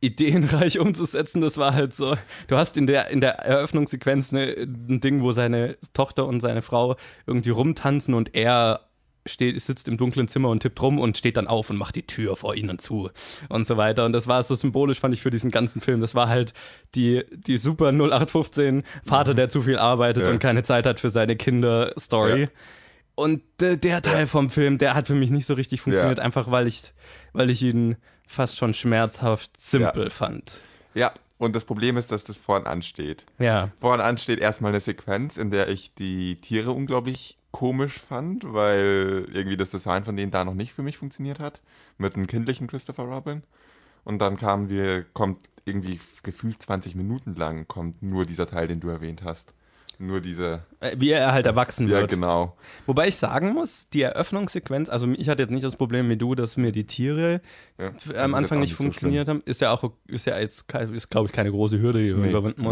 ideenreich (laughs) umzusetzen. Das war halt so, du hast in der, in der Eröffnungssequenz ne, ein Ding, wo seine Tochter und seine Frau irgendwie rumtanzen und er steht, sitzt im dunklen Zimmer und tippt rum und steht dann auf und macht die Tür vor ihnen zu und so weiter. Und das war so symbolisch, fand ich, für diesen ganzen Film. Das war halt die, die super 0815 Vater, der zu viel arbeitet Ja. und keine Zeit hat für seine Kinder Story. Ja. Und der, der Teil Ja. vom Film, der hat für mich nicht so richtig funktioniert, einfach weil ich, weil ich ihn fast schon schmerzhaft simpel fand. Ja, und das Problem ist, dass das vorn ansteht. Ja. Vorn ansteht erstmal eine Sequenz, in der ich die Tiere unglaublich komisch fand, weil irgendwie das Design von denen da noch nicht für mich funktioniert hat. Mit einem kindlichen Christopher Robin. Und dann kamen wir, kommt irgendwie gefühlt 20 Minuten lang, kommt nur dieser Teil, den du erwähnt hast. Nur diese Äh, Wie er halt erwachsen Ja, wird. genau. Wobei ich sagen muss, die Eröffnungssequenz, also ich hatte jetzt nicht das Problem wie du, dass mir die Tiere Ja. ist am Anfang nicht so funktioniert haben. Ist ja auch, ist ja jetzt, ist glaube ich keine große Hürde, die du Nee, überwinden nee.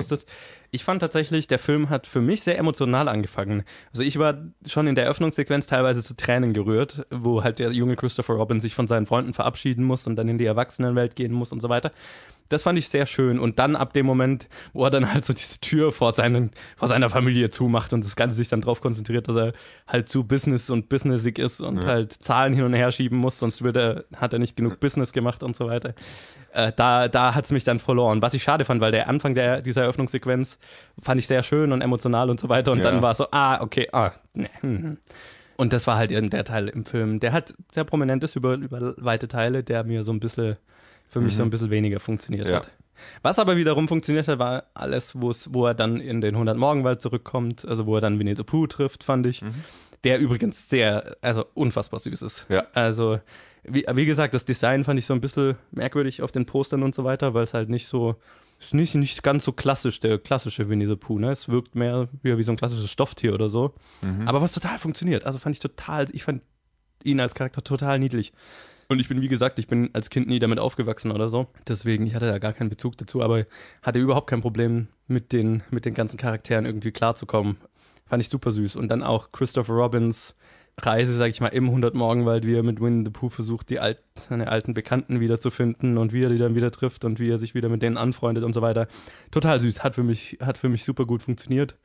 Ich fand tatsächlich, der Film hat für mich sehr emotional angefangen. Also ich war schon in der Eröffnungssequenz teilweise zu Tränen gerührt, wo halt der junge Christopher Robin sich von seinen Freunden verabschieden muss und dann in die Erwachsenenwelt gehen muss und so weiter. Das fand ich sehr schön. Und dann ab dem Moment, wo er dann halt so diese Tür vor, seinen, vor seiner Familie zumacht und das Ganze sich dann darauf konzentriert, dass er halt zu Business und businessig ist und halt Zahlen hin und her schieben muss, sonst würde er, hat er nicht genug Business gemacht und so weiter. Äh, da da hat es mich dann verloren. Was ich schade fand, weil der Anfang der, dieser Eröffnungssequenz fand ich sehr schön und emotional und so weiter. Und Ja. dann war es so, ah, okay, ah, ne. hm. Und das war halt eben der Teil im Film, der halt sehr prominent ist über, über weite Teile, der mir so ein bisschen, für mich so ein bisschen weniger funktioniert Mhm. Ja. hat. Was aber wiederum funktioniert hat, war alles, wo er dann in den 100 Morgenwald zurückkommt, also wo er dann Winnie the Pooh trifft, fand ich. Der übrigens sehr, also unfassbar süß ist. Ja. Also, wie, wie gesagt, das Design fand ich so ein bisschen merkwürdig auf den Postern und so weiter, weil es halt nicht so, ist nicht, nicht ganz so klassisch, der klassische Winnie the Pooh, ne? Es wirkt mehr wie, wie so ein klassisches Stofftier oder so. Aber was total funktioniert. Also fand ich total, ich fand ihn als Charakter total niedlich. Und ich bin, wie gesagt, ich bin als Kind nie damit aufgewachsen oder so. Deswegen, ich hatte da gar keinen Bezug dazu, aber hatte überhaupt kein Problem, mit den, mit den ganzen Charakteren irgendwie klarzukommen. Fand ich super süß. Und dann auch Christopher Robins Reise, sag ich mal, im 100 Morgenwald, wie er mit Winnie the Pooh versucht, die alt, seine alten Bekannten wiederzufinden und wie er die dann wieder trifft und wie er sich wieder mit denen anfreundet und so weiter. Total süß. Hat für mich, hat für mich super gut funktioniert.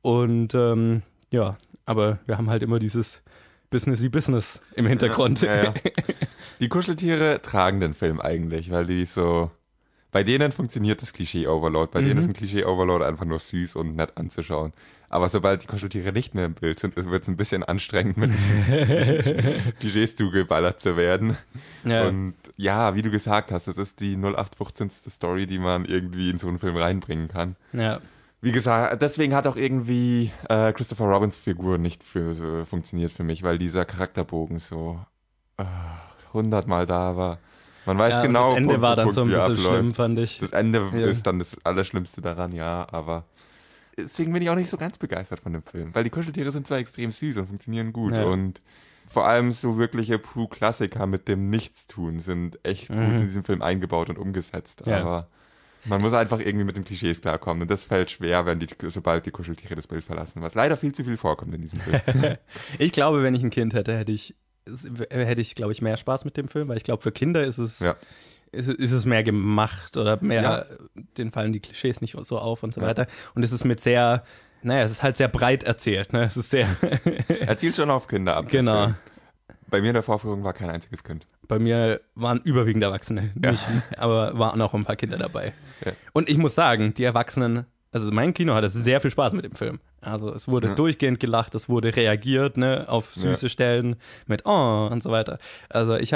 Und ähm, ja, aber wir haben halt immer dieses Businessy Business im Hintergrund. Ja, ja. (laughs) Die Kuscheltiere tragen den Film eigentlich, weil die so. Bei denen funktioniert das Klischee-Overload. Bei denen ist ein Klischee-Overload einfach nur süß und nett anzuschauen. Aber sobald die Kuscheltiere nicht mehr im Bild sind, wird es ein bisschen anstrengend, mit diesen (laughs) Klischees zugeballert zu werden. Ja. Und ja, wie du gesagt hast, das ist die 0815. Story, die man irgendwie in so einen Film reinbringen kann. ja. Wie gesagt, deswegen hat auch irgendwie äh, Christopher Robins Figur nicht für, so funktioniert für mich, weil dieser Charakterbogen so äh, hundertmal da war. Man weiß ja, genau, das Ende Punkt war dann Punkt, so ein bisschen abläuft. schlimm, fand ich. Das Ende Ja. ist dann das Allerschlimmste daran, ja, aber deswegen bin ich auch nicht so ganz begeistert von dem Film, weil die Kuscheltiere sind zwar extrem süß und funktionieren gut Ja. und vor allem so wirkliche Pooh-Klassiker mit dem Nichtstun sind echt gut Mhm. in diesem Film eingebaut und umgesetzt, Ja. aber man muss einfach irgendwie mit den Klischees klarkommen und das fällt schwer, wenn die, sobald die Kuscheltiere das Bild verlassen, was leider viel zu viel vorkommt in diesem Film. (laughs) Ich glaube, wenn ich ein Kind hätte, hätte ich, hätte ich, glaube ich, mehr Spaß mit dem Film, weil ich glaube, für Kinder ist es, ja. Ist, ist es mehr gemacht oder mehr, Ja. denen fallen die Klischees nicht so auf und so Ja. weiter. Und es ist mit sehr, naja, es ist halt sehr breit erzählt, ne? Es ist sehr, (laughs) Er zielt schon auf Kinder ab. genau. Bei mir in der Vorführung war kein einziges Kind. Bei mir waren überwiegend Erwachsene, nicht, aber waren auch ein paar Kinder dabei. Ja. Und ich muss sagen, die Erwachsenen, also mein Kino hatte sehr viel Spaß mit dem Film. Also es wurde Ja. durchgehend gelacht, es wurde reagiert, ne, auf süße Ja. Stellen mit Oh und so weiter. Also ich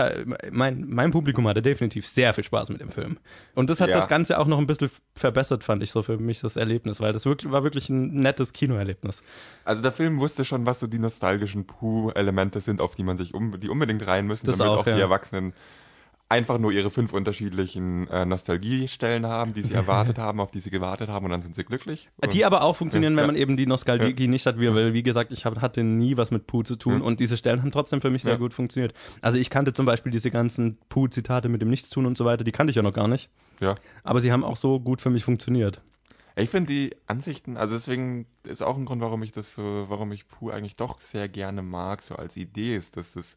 mein, mein Publikum hatte definitiv sehr viel Spaß mit dem Film. Und das hat Ja. das Ganze auch noch ein bisschen verbessert, fand ich so für mich das Erlebnis, weil das wirklich, war wirklich ein nettes Kinoerlebnis. Also der Film wusste schon, was so die nostalgischen Pooh-Elemente sind, auf die man sich um, die unbedingt rein müssen, Das damit auch, auch, die. Erwachsenen einfach nur ihre fünf unterschiedlichen äh, Nostalgiestellen haben, die sie (laughs) erwartet haben, auf die sie gewartet haben und dann sind sie glücklich. Und Die aber auch funktionieren, wenn Ja. man eben die Nostalgie nicht hat, wie, weil wie gesagt, ich hab, hatte nie was mit Pooh zu tun Ja. und diese Stellen haben trotzdem für mich sehr Ja. gut funktioniert. Also ich kannte zum Beispiel diese ganzen Pooh-Zitate mit dem Nichtstun und so weiter, die kannte ich ja noch gar nicht. ja. Aber sie haben auch so gut für mich funktioniert. Ich finde die Ansichten, also deswegen ist auch ein Grund, warum ich das so, warum ich Pooh eigentlich doch sehr gerne mag, so als Idee ist, dass das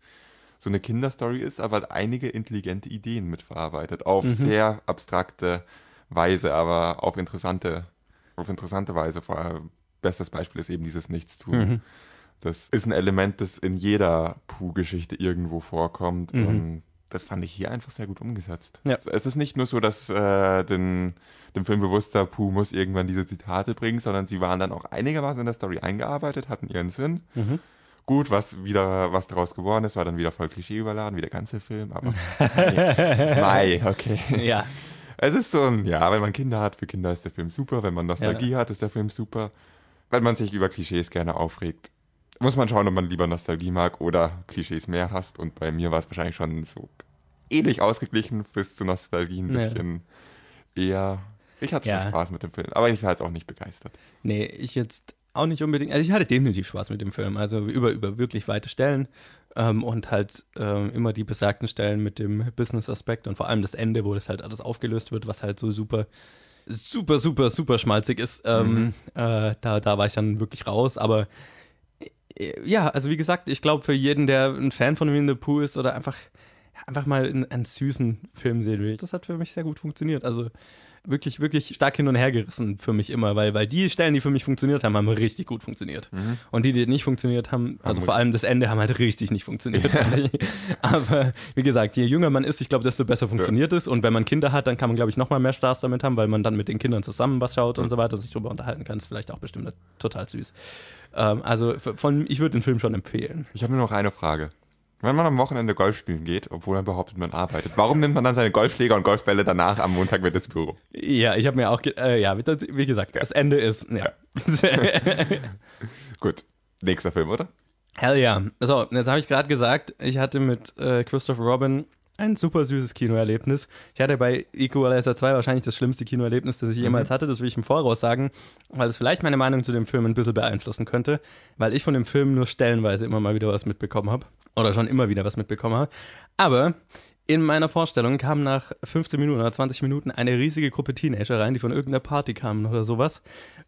so eine Kinderstory ist, aber einige intelligente Ideen mitverarbeitet, auf Mhm. sehr abstrakte Weise, aber auf interessante, auf interessante Weise. Vor allem, bestes Beispiel ist eben dieses Nichtstun. Mhm. Das ist ein Element, das in jeder Pooh-Geschichte irgendwo vorkommt. Mhm. Und das fand ich hier einfach sehr gut umgesetzt. Ja. Es ist nicht nur so, dass äh, den, dem Film bewusster Pooh muss irgendwann diese Zitate bringen, sondern sie waren dann auch einigermaßen in der Story eingearbeitet, hatten ihren Sinn. Mhm. Gut, was wieder, was daraus geworden ist, war dann wieder voll Klischee überladen, wie der ganze Film, aber (laughs) Mai, okay. Ja, Es ist so ein, ja, wenn man Kinder hat, für Kinder ist der Film super, wenn man Nostalgie hat, ist der Film super. Wenn man sich über Klischees gerne aufregt, muss man schauen, ob man lieber Nostalgie mag oder Klischees mehr hasst. Und bei mir war es wahrscheinlich schon so ähnlich ausgeglichen bis zu Nostalgie ein Ja. bisschen eher. Ich hatte Ja. schon Spaß mit dem Film, aber ich war jetzt auch nicht begeistert. nee, ich jetzt auch nicht unbedingt. Also ich hatte definitiv Spaß mit dem Film. Also über, über wirklich weite Stellen ähm, und halt ähm, immer die besagten Stellen mit dem Business-Aspekt und vor allem das Ende, wo das halt alles aufgelöst wird, was halt so super, super, super, super schmalzig ist. Ähm, Mhm. äh, da, da war ich dann wirklich raus. Aber äh, ja, also wie gesagt, ich glaube für jeden, der ein Fan von Winnie the Pooh ist oder einfach, einfach mal einen, einen süßen Film sehen will, das hat für mich sehr gut funktioniert. Also wirklich, wirklich stark hin und her gerissen für mich immer, weil, weil die Stellen, die für mich funktioniert haben, haben richtig gut funktioniert. Und die, die nicht funktioniert haben, also vor allem das Ende, haben halt richtig nicht funktioniert. (laughs) Aber wie gesagt, je jünger man ist, ich glaube, desto besser funktioniert es. Und wenn man Kinder hat, dann kann man, glaube ich, noch mal mehr Spaß damit haben, weil man dann mit den Kindern zusammen was schaut und so weiter, sich drüber unterhalten kann. Ist vielleicht auch bestimmt total süß. Ähm, also von, ich würde den Film schon empfehlen. Ich habe nur noch eine Frage. Wenn man am Wochenende Golf spielen geht, obwohl man behauptet, man arbeitet, warum nimmt man dann seine Golfschläger und Golfbälle danach am Montag mit ins Büro? Ja, ich habe mir auch, ge- äh, ja, wie, gesagt, das Ende ist, ja. (laughs) Gut, nächster Film, oder? Hell ja. So, jetzt habe ich gerade gesagt, ich hatte mit äh, Christopher Robin ein super süßes Kinoerlebnis. Ich hatte bei Equalizer 2 wahrscheinlich das schlimmste Kinoerlebnis, das ich jemals hatte. Das will ich im Voraus sagen, weil es vielleicht meine Meinung zu dem Film ein bisschen beeinflussen könnte, weil ich von dem Film nur stellenweise immer mal wieder was mitbekommen habe. Oder schon immer wieder was mitbekommen habe. Aber in meiner Vorstellung kam nach 15 Minuten oder 20 Minuten eine riesige Gruppe Teenager rein, die von irgendeiner Party kamen oder sowas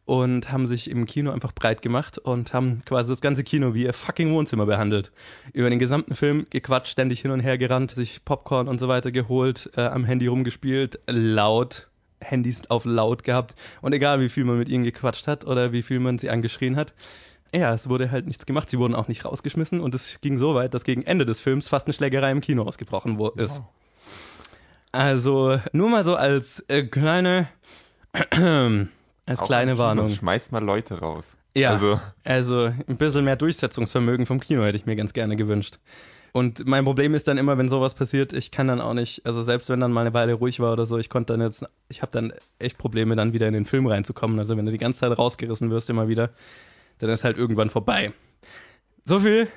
und haben sich im Kino einfach breit gemacht und haben quasi das ganze Kino wie ihr fucking Wohnzimmer behandelt. Über den gesamten Film gequatscht, ständig hin und her gerannt, sich Popcorn und so weiter geholt, äh, am Handy rumgespielt, laut, Handys auf laut gehabt und egal wie viel man mit ihnen gequatscht hat oder wie viel man sie angeschrien hat, ja, es wurde halt nichts gemacht. Sie wurden auch nicht rausgeschmissen und es ging so weit, dass gegen Ende des Films fast eine Schlägerei im Kino ausgebrochen wo ist. Also nur mal so als äh, kleine als Auch kleine Warnung. Schmeißt mal Leute raus. Ja, Also, also ein bisschen mehr Durchsetzungsvermögen vom Kino hätte ich mir ganz gerne gewünscht. Und mein Problem ist dann immer, wenn sowas passiert, ich kann dann auch nicht, also selbst wenn dann mal eine Weile ruhig war oder so, ich konnte dann jetzt, ich habe dann echt Probleme, dann wieder in den Film reinzukommen. Also wenn du die ganze Zeit rausgerissen wirst immer wieder, dann ist halt irgendwann vorbei. So viel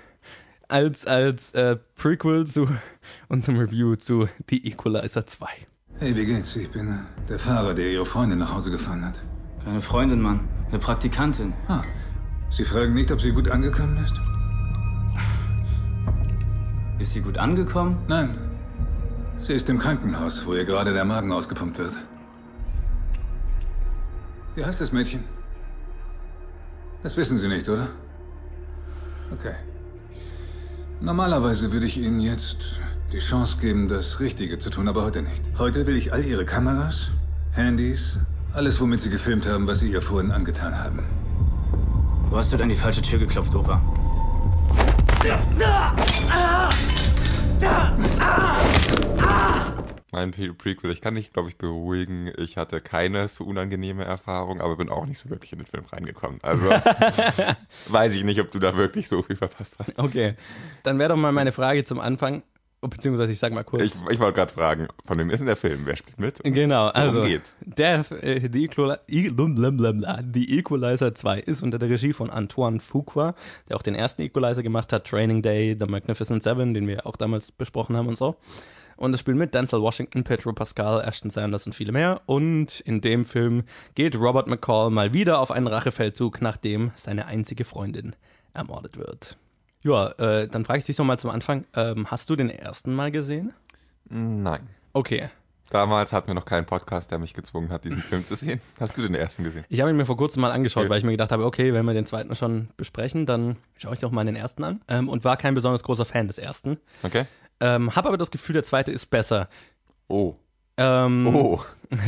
als, als äh, Prequel zu (laughs) unserem Review zu The Equalizer 2. Hey, wie geht's? Ich bin äh, der Fahrer, der Ihre Freundin nach Hause gefahren hat. Keine Freundin, Mann. Eine Praktikantin. Ah, Sie fragen nicht, ob sie gut angekommen ist? Ist sie gut angekommen? Nein. Sie ist im Krankenhaus, wo ihr gerade der Magen ausgepumpt wird. Wie heißt das Mädchen? Das wissen Sie nicht, oder? Okay. Normalerweise würde ich Ihnen jetzt die Chance geben, das Richtige zu tun, aber heute nicht. Heute will ich all Ihre Kameras, Handys, alles, womit Sie gefilmt haben, was Sie ihr vorhin angetan haben. Du hast halt an die falsche Tür geklopft, Opa. mein Pre- Prequel, ich kann dich, glaube ich, beruhigen. Ich hatte keine so unangenehme Erfahrung, aber bin auch nicht so wirklich in den Film reingekommen. Also (laughs) weiß ich nicht, ob du da wirklich so viel verpasst hast. Okay, dann wäre doch mal meine Frage zum Anfang, oh, beziehungsweise ich sag mal kurz. Ich, ich wollte gerade fragen, von wem ist denn der Film? Wer spielt mit? Genau, also geht's? der äh, The, Equali I- blablabla, The Equalizer 2 ist unter der Regie von Antoine Fuqua, der auch den ersten Equalizer gemacht hat, Training Day, The Magnificent Seven, den wir auch damals besprochen haben und so. Und es spielt mit Denzel Washington, Pedro Pascal, Ashton Sanders und viele mehr. Und in dem Film geht Robert McCall mal wieder auf einen Rachefeldzug, nachdem seine einzige Freundin ermordet wird. Ja, äh, dann frage ich dich noch mal zum Anfang, ähm, hast du den ersten mal gesehen? Nein. Okay, Damals hatten wir noch keinen Podcast, der mich gezwungen hat, diesen Film zu sehen. Hast du den ersten gesehen? Ich habe ihn mir vor kurzem mal angeschaut, Ja. weil ich mir gedacht habe, okay, wenn wir den zweiten schon besprechen, dann schaue ich doch mal den ersten an. Ähm, und war kein besonders großer Fan des ersten. Okay. Ähm, habe aber das Gefühl, der zweite ist besser. Oh. Ähm, Oh. (laughs)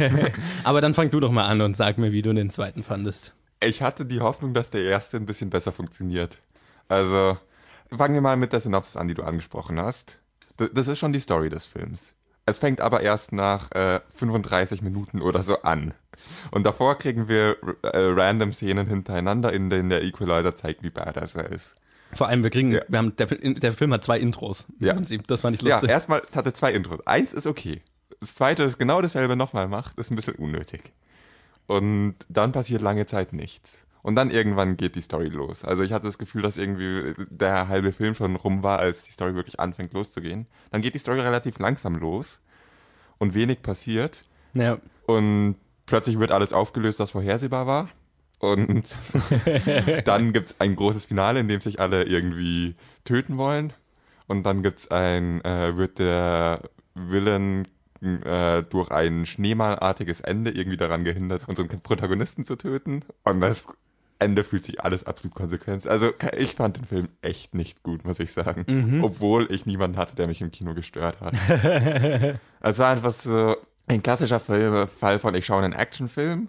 aber dann fang du doch mal an und sag mir, wie du den zweiten fandest. Ich hatte die Hoffnung, dass der erste ein bisschen besser funktioniert. Also, fangen wir mal mit der Synopsis an, die du angesprochen hast. D- Das ist schon die Story des Films. Es fängt aber erst nach äh, 35 Minuten oder so an. Und davor kriegen wir äh, random Szenen hintereinander, in denen der Equalizer zeigt, wie badass er ist. Vor allem, wir kriegen, Ja. wir haben, der, der Film hat zwei Intros. Im Ja. Prinzip. Das fand ich Ja, lustig. erstmal hat er zwei Intros. Eins ist okay. Das zweite, das genau dasselbe nochmal macht, ist ein bisschen unnötig. Und dann passiert lange Zeit nichts. Und dann irgendwann geht die Story los. Also ich hatte das Gefühl, dass irgendwie der halbe Film schon rum war, als die Story wirklich anfängt loszugehen. Dann geht die Story relativ langsam los und wenig passiert. ja. Und plötzlich wird alles aufgelöst, was vorhersehbar war. Und (laughs) dann gibt es ein großes Finale, in dem sich alle irgendwie töten wollen. Und dann gibt's ein, äh, wird der Villain äh, durch ein schneemallartiges Ende irgendwie daran gehindert, unseren Protagonisten zu töten. Und das Ende fühlt sich alles absolut konsequent. Also ich fand den Film echt nicht gut, muss ich sagen. Mhm. Obwohl ich niemanden hatte, der mich im Kino gestört hat. (laughs) es war einfach so ein klassischer Fall von, ich schaue einen Actionfilm.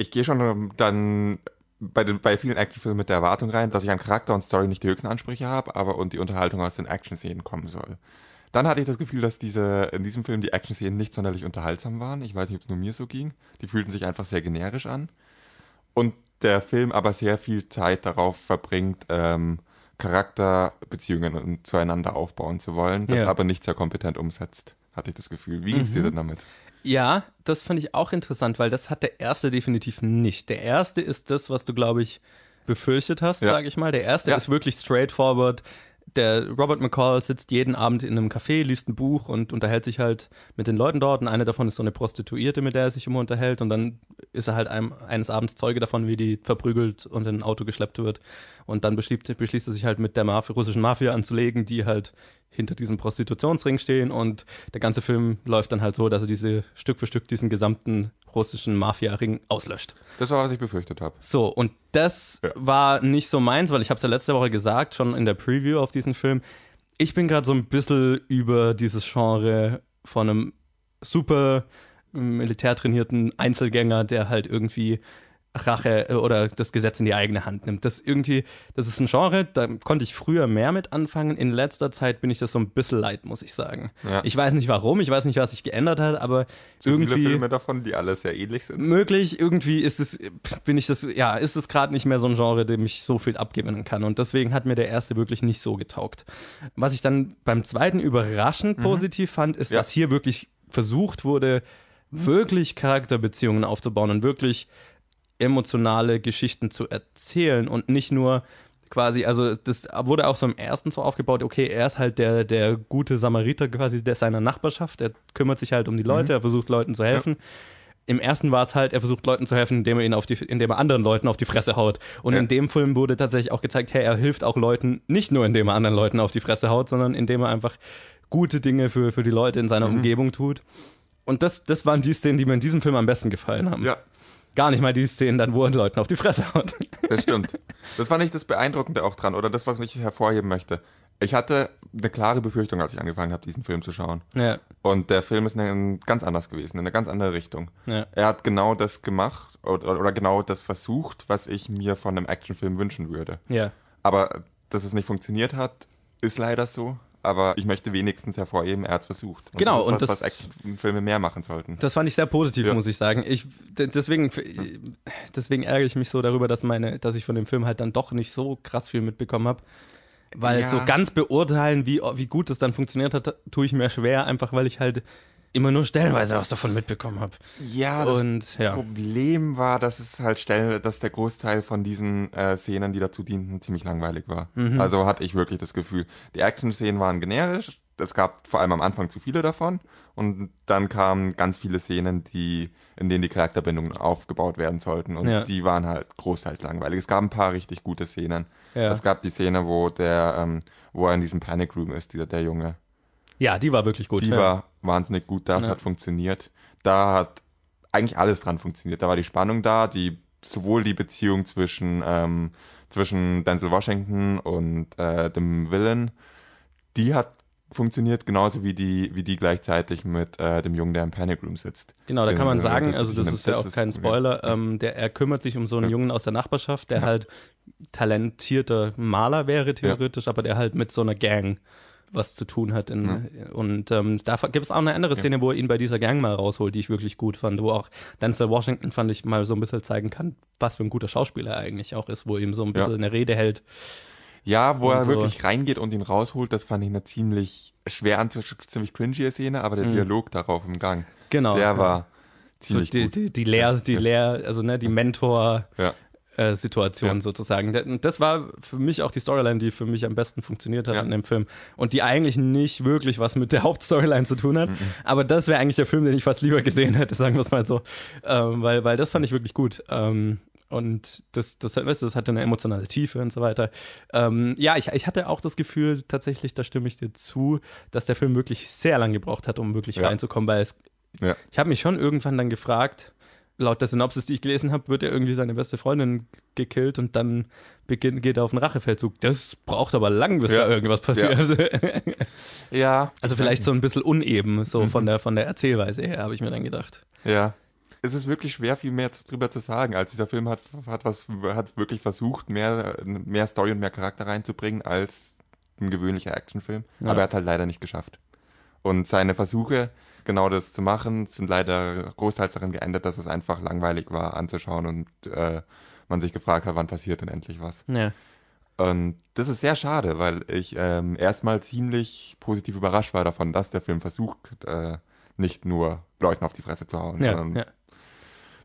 Ich gehe schon dann bei, den, bei vielen Actionfilmen mit der Erwartung rein, dass ich an Charakter und Story nicht die höchsten Ansprüche habe, aber und die Unterhaltung aus den Action-Szenen kommen soll. Dann hatte ich das Gefühl, dass diese, in diesem Film die Action-Szenen nicht sonderlich unterhaltsam waren. Ich weiß nicht, ob es nur mir so ging. Die fühlten sich einfach sehr generisch an. Und der Film aber sehr viel Zeit darauf verbringt, ähm, Charakterbeziehungen zueinander aufbauen zu wollen, das ja. aber nicht sehr kompetent umsetzt, hatte ich das Gefühl. Wie ging es mhm. dir denn damit? Ja, das fand ich auch interessant, weil das hat der erste definitiv nicht. Der erste ist das, was du, glaube ich, befürchtet hast, ja. sage ich mal. Der erste ja. ist wirklich straightforward der Robert McCall sitzt jeden Abend in einem Café, liest ein Buch und unterhält sich halt mit den Leuten dort. Und eine davon ist so eine Prostituierte, mit der er sich immer unterhält. Und dann ist er halt einem, eines Abends Zeuge davon, wie die verprügelt und in ein Auto geschleppt wird. Und dann beschließt, beschließt er sich halt mit der Mafia, russischen Mafia anzulegen, die halt hinter diesem Prostitutionsring stehen. Und der ganze Film läuft dann halt so, dass er diese Stück für Stück diesen gesamten russischen Mafia-Ring auslöscht. Das war, was ich befürchtet habe. So, und das ja. war nicht so meins, weil ich habe es ja letzte Woche gesagt, schon in der Preview auf diesen Film. Ich bin gerade so ein bisschen über dieses Genre von einem super militärtrainierten Einzelgänger, der halt irgendwie Rache äh, oder das Gesetz in die eigene Hand nimmt. Das irgendwie, das ist ein Genre, da konnte ich früher mehr mit anfangen. In letzter Zeit bin ich das so ein bisschen leid, muss ich sagen. Ja. Ich weiß nicht warum, ich weiß nicht, was sich geändert hat, aber Zu irgendwie. Viele Filme davon, die alle sehr ähnlich sind. Möglich, irgendwie ist es, bin ich das, ja, ist es gerade nicht mehr so ein Genre, dem ich so viel abgewinnen kann. Und deswegen hat mir der erste wirklich nicht so getaugt. Was ich dann beim zweiten überraschend mhm. positiv fand, ist, ja. dass hier wirklich versucht wurde, wirklich Charakterbeziehungen aufzubauen und wirklich emotionale Geschichten zu erzählen und nicht nur quasi, also das wurde auch so im ersten so aufgebaut, okay, er ist halt der, der gute Samariter quasi der seiner Nachbarschaft, er kümmert sich halt um die Leute, mhm. er versucht Leuten zu helfen. Ja. Im ersten war es halt, er versucht Leuten zu helfen, indem er ihn auf die, indem er anderen Leuten auf die Fresse haut. Und ja. in dem Film wurde tatsächlich auch gezeigt, hey, er hilft auch Leuten, nicht nur indem er anderen Leuten auf die Fresse haut, sondern indem er einfach gute Dinge für, für die Leute in seiner mhm. Umgebung tut. Und das, das waren die Szenen, die mir in diesem Film am besten gefallen haben. Ja, Gar nicht mal die Szenen dann, wo er Leuten auf die Fresse haut. Das stimmt. Das war nicht das Beeindruckende auch dran oder das, was ich hervorheben möchte. Ich hatte eine klare Befürchtung, als ich angefangen habe, diesen Film zu schauen. Ja. Und der Film ist ganz anders gewesen, in eine ganz andere Richtung. Ja. Er hat genau das gemacht oder, oder genau das versucht, was ich mir von einem Actionfilm wünschen würde. Ja. Aber dass es nicht funktioniert hat, ist leider so aber ich möchte wenigstens hervorheben, er hat es versucht. Und genau, das und was, das, was Actionfilme mehr machen sollten. Das fand ich sehr positiv, ja. muss ich sagen. Ich, deswegen, deswegen ärgere ich mich so darüber, dass meine, dass ich von dem Film halt dann doch nicht so krass viel mitbekommen habe. Weil ja. so ganz beurteilen, wie, wie gut das dann funktioniert hat, tue ich mir schwer, einfach weil ich halt immer nur stellenweise was davon mitbekommen habe. Ja, das und, ja. Problem war, dass es halt stellen, dass der Großteil von diesen äh, Szenen, die dazu dienten, ziemlich langweilig war. Mhm. Also hatte ich wirklich das Gefühl. Die Action-Szenen waren generisch. Es gab vor allem am Anfang zu viele davon. Und dann kamen ganz viele Szenen, die, in denen die Charakterbindungen aufgebaut werden sollten. Und ja. die waren halt großteils langweilig. Es gab ein paar richtig gute Szenen. Ja. Es gab die Szene, wo der, ähm, wo er in diesem Panic Room ist, dieser, der Junge. Ja, die war wirklich gut. Die ja. war wahnsinnig gut, das ja. hat funktioniert. Da hat eigentlich alles dran funktioniert. Da war die Spannung da, die sowohl die Beziehung zwischen ähm, zwischen Denzel Washington und äh, dem Villain, die hat funktioniert genauso wie die wie die gleichzeitig mit äh, dem Jungen, der im Panic Room sitzt. Genau, da kann man sagen, also das ist ja auch kein Spoiler, ähm, der er kümmert sich um so einen ja. Jungen aus der Nachbarschaft, der ja. halt talentierter Maler wäre theoretisch, ja. aber der halt mit so einer Gang was zu tun hat. In, ja. Und ähm, da gibt es auch eine andere Szene, ja. wo er ihn bei dieser Gang mal rausholt, die ich wirklich gut fand, wo auch Denzel Washington, fand ich, mal so ein bisschen zeigen kann, was für ein guter Schauspieler er eigentlich auch ist, wo ihm so ein bisschen ja. eine Rede hält. Ja, wo er so. wirklich reingeht und ihn rausholt, das fand ich eine ziemlich schwer anzuschauen, ziemlich cringy Szene, aber der mhm. Dialog darauf im Gang, genau, der war ziemlich so die, gut. Die, die Lehr, die Lehr, also ne, die Mentor, ja. Äh, Situation ja. sozusagen. Das war für mich auch die Storyline, die für mich am besten funktioniert hat ja. in dem Film und die eigentlich nicht wirklich was mit der (laughs) Hauptstoryline zu tun hat. Mhm. Aber das wäre eigentlich der Film, den ich fast lieber gesehen hätte, sagen wir es mal so, ähm, weil weil das fand ich wirklich gut. Ähm, Und das, das, weißt du, das hatte eine emotionale Tiefe und so weiter. Ähm, ja, ich, ich hatte auch das Gefühl, tatsächlich, da stimme ich dir zu, dass der Film wirklich sehr lange gebraucht hat, um wirklich Ja. reinzukommen, weil es, Ja. ich habe mich schon irgendwann dann gefragt, laut der Synopsis, die ich gelesen habe, wird er irgendwie seine beste Freundin gekillt und dann beginnt, geht er auf einen Rachefeldzug. Das braucht aber lang, bis Ja. da irgendwas passiert. (laughs) Ja. also vielleicht so ein bisschen uneben, so Mhm. von der von der Erzählweise her, habe ich mir dann gedacht. Ja. Es ist wirklich schwer, viel mehr drüber zu sagen. Als dieser Film hat, hat, was, hat wirklich versucht, mehr, mehr Story und mehr Charakter reinzubringen als ein gewöhnlicher Actionfilm. Ja. Aber er hat halt leider nicht geschafft. Und seine Versuche, genau das zu machen, sind leider großteils darin geendet, dass es einfach langweilig war anzuschauen und äh, man sich gefragt hat, wann passiert denn endlich was. Ja. Und das ist sehr schade, weil ich ähm, erstmal ziemlich positiv überrascht war davon, dass der Film versucht, äh, nicht nur Leuten auf die Fresse zu hauen, Ja, sondern ja.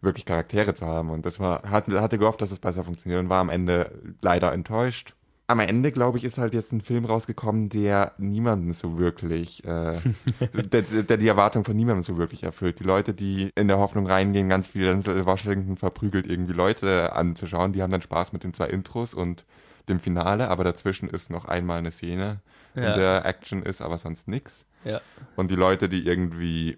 wirklich Charaktere zu haben. Und das war, hat, hatte gehofft, dass es besser funktioniert und war am Ende leider enttäuscht. Am Ende, glaube ich, ist halt jetzt ein Film rausgekommen, der niemanden so wirklich, äh, (laughs) der, der die Erwartung von niemandem so wirklich erfüllt. Die Leute, die in der Hoffnung reingehen, ganz viel Denzel Washington verprügelt irgendwie Leute anzuschauen, die haben dann Spaß mit den zwei Intros und dem Finale, aber dazwischen ist noch einmal eine Szene, Ja. in der Action ist, aber sonst nix. Ja. Und die Leute, die irgendwie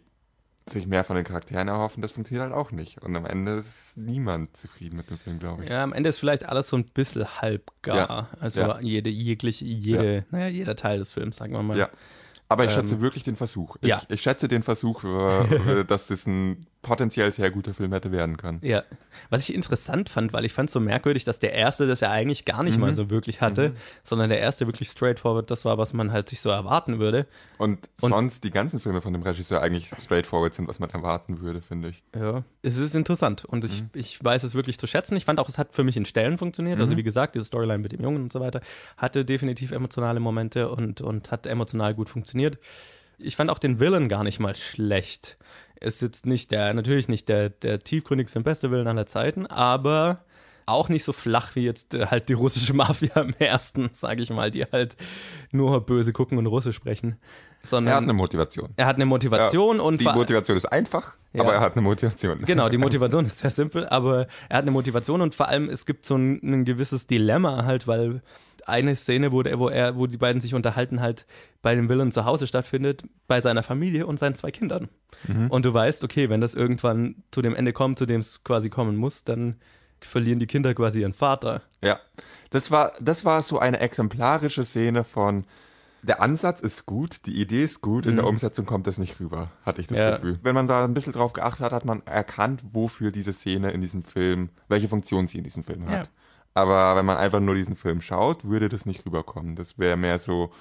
sich mehr von den Charakteren erhoffen, das funktioniert halt auch nicht. Und am Ende ist niemand zufrieden mit dem Film, glaube ich. Ja, am Ende ist vielleicht alles so ein bisschen halbgar. Ja. Also Ja. jede, jegliche, jede, naja, jeder Teil des Films, sagen wir mal. Ja. Aber ich Ähm, schätze wirklich den Versuch. Ich, ja. ich schätze den Versuch, äh, (laughs) dass das ein potenziell sehr guter Film hätte werden können. Ja. Was ich interessant fand, weil ich fand es so merkwürdig, dass der erste das ja eigentlich gar nicht Mhm. mal so wirklich hatte, sondern der erste wirklich straightforward das war, was man halt sich so erwarten würde. Und, Und- sonst die ganzen Filme von dem Regisseur eigentlich straightforward sind, was man erwarten würde, finde ich. Ja, es ist interessant und ich, Mhm. ich weiß es wirklich zu schätzen. Ich fand auch, es hat für mich in Stellen funktioniert. Mhm. Also wie gesagt, diese Storyline mit dem Jungen und so weiter hatte definitiv emotionale Momente und, und hat emotional gut funktioniert. Ich fand auch den Villain gar nicht mal schlecht. Ist jetzt nicht der, natürlich nicht der, der tiefgründigste und beste Villain aller Zeiten, aber auch nicht so flach wie jetzt äh, halt die russische (laughs) Mafia im ersten, sage ich mal, die halt nur böse gucken und Russisch sprechen. Sondern Er hat eine Motivation. er hat eine Motivation Ja, und die Motivation ist einfach, Ja. aber er hat eine Motivation. Genau, die (laughs) Motivation ist sehr simpel, aber er hat eine Motivation und vor allem es gibt so ein, ein gewisses Dilemma halt, weil eine Szene, wo, der, wo er, wo die beiden sich unterhalten, halt bei dem Villain zu Hause stattfindet, bei seiner Familie und seinen zwei Kindern. Und du weißt, okay, wenn das irgendwann zu dem Ende kommt, zu dem es quasi kommen muss, dann verlieren die Kinder quasi ihren Vater. Ja, das war, das war so eine exemplarische Szene von, der Ansatz ist gut, die Idee ist gut, in der Umsetzung kommt das nicht rüber, hatte ich das Mhm. Ja. Gefühl. Wenn man da ein bisschen drauf geachtet hat, hat man erkannt, wofür diese Szene in diesem Film, welche Funktion sie in diesem Film hat. Ja. Aber wenn man einfach nur diesen Film schaut, würde das nicht rüberkommen. Das wäre mehr so,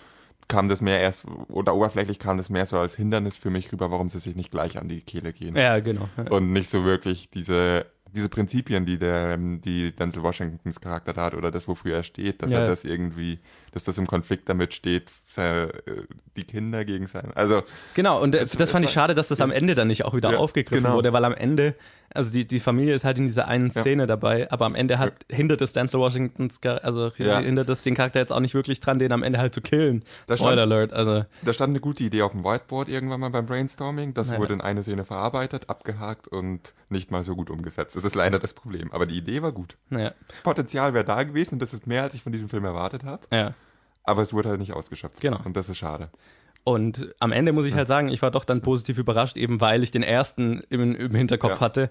kam das mehr erst, oder oberflächlich kam das mehr so als Hindernis für mich rüber, warum sie sich nicht gleich an die Kehle gehen Ja, genau. und nicht so wirklich diese diese Prinzipien, die der die Denzel Washingtons Charakter da hat oder das wofür er steht, dass Ja. er das irgendwie, dass das im Konflikt damit steht, seine, äh, die Kinder gegen sein. Also Genau, und äh, Das- das, das fand ich schade, dass das am Ende dann nicht auch wieder Ja, aufgegriffen genau. wurde, weil am Ende, also die, die Familie ist halt in dieser einen Ja. Szene dabei, aber am Ende hat, hindert es Denzel Washingtons, also Ja. hindert es den Charakter jetzt auch nicht wirklich dran, den am Ende halt zu killen. Da Spoiler stand- Alert, also da stand eine gute Idee auf dem Whiteboard irgendwann mal beim Brainstorming. Das Ja. wurde in eine Szene verarbeitet, abgehakt und nicht mal so gut umgesetzt. Das ist leider das Problem. Aber die Idee war gut. Potenzial wäre da gewesen und das ist mehr, als ich von diesem Film erwartet habe. ja. Aber es wurde halt nicht ausgeschöpft. Genau. Und das ist schade. Und am Ende muss ich halt sagen, ich war doch dann positiv überrascht, eben weil ich den ersten im, im Hinterkopf Ja. hatte.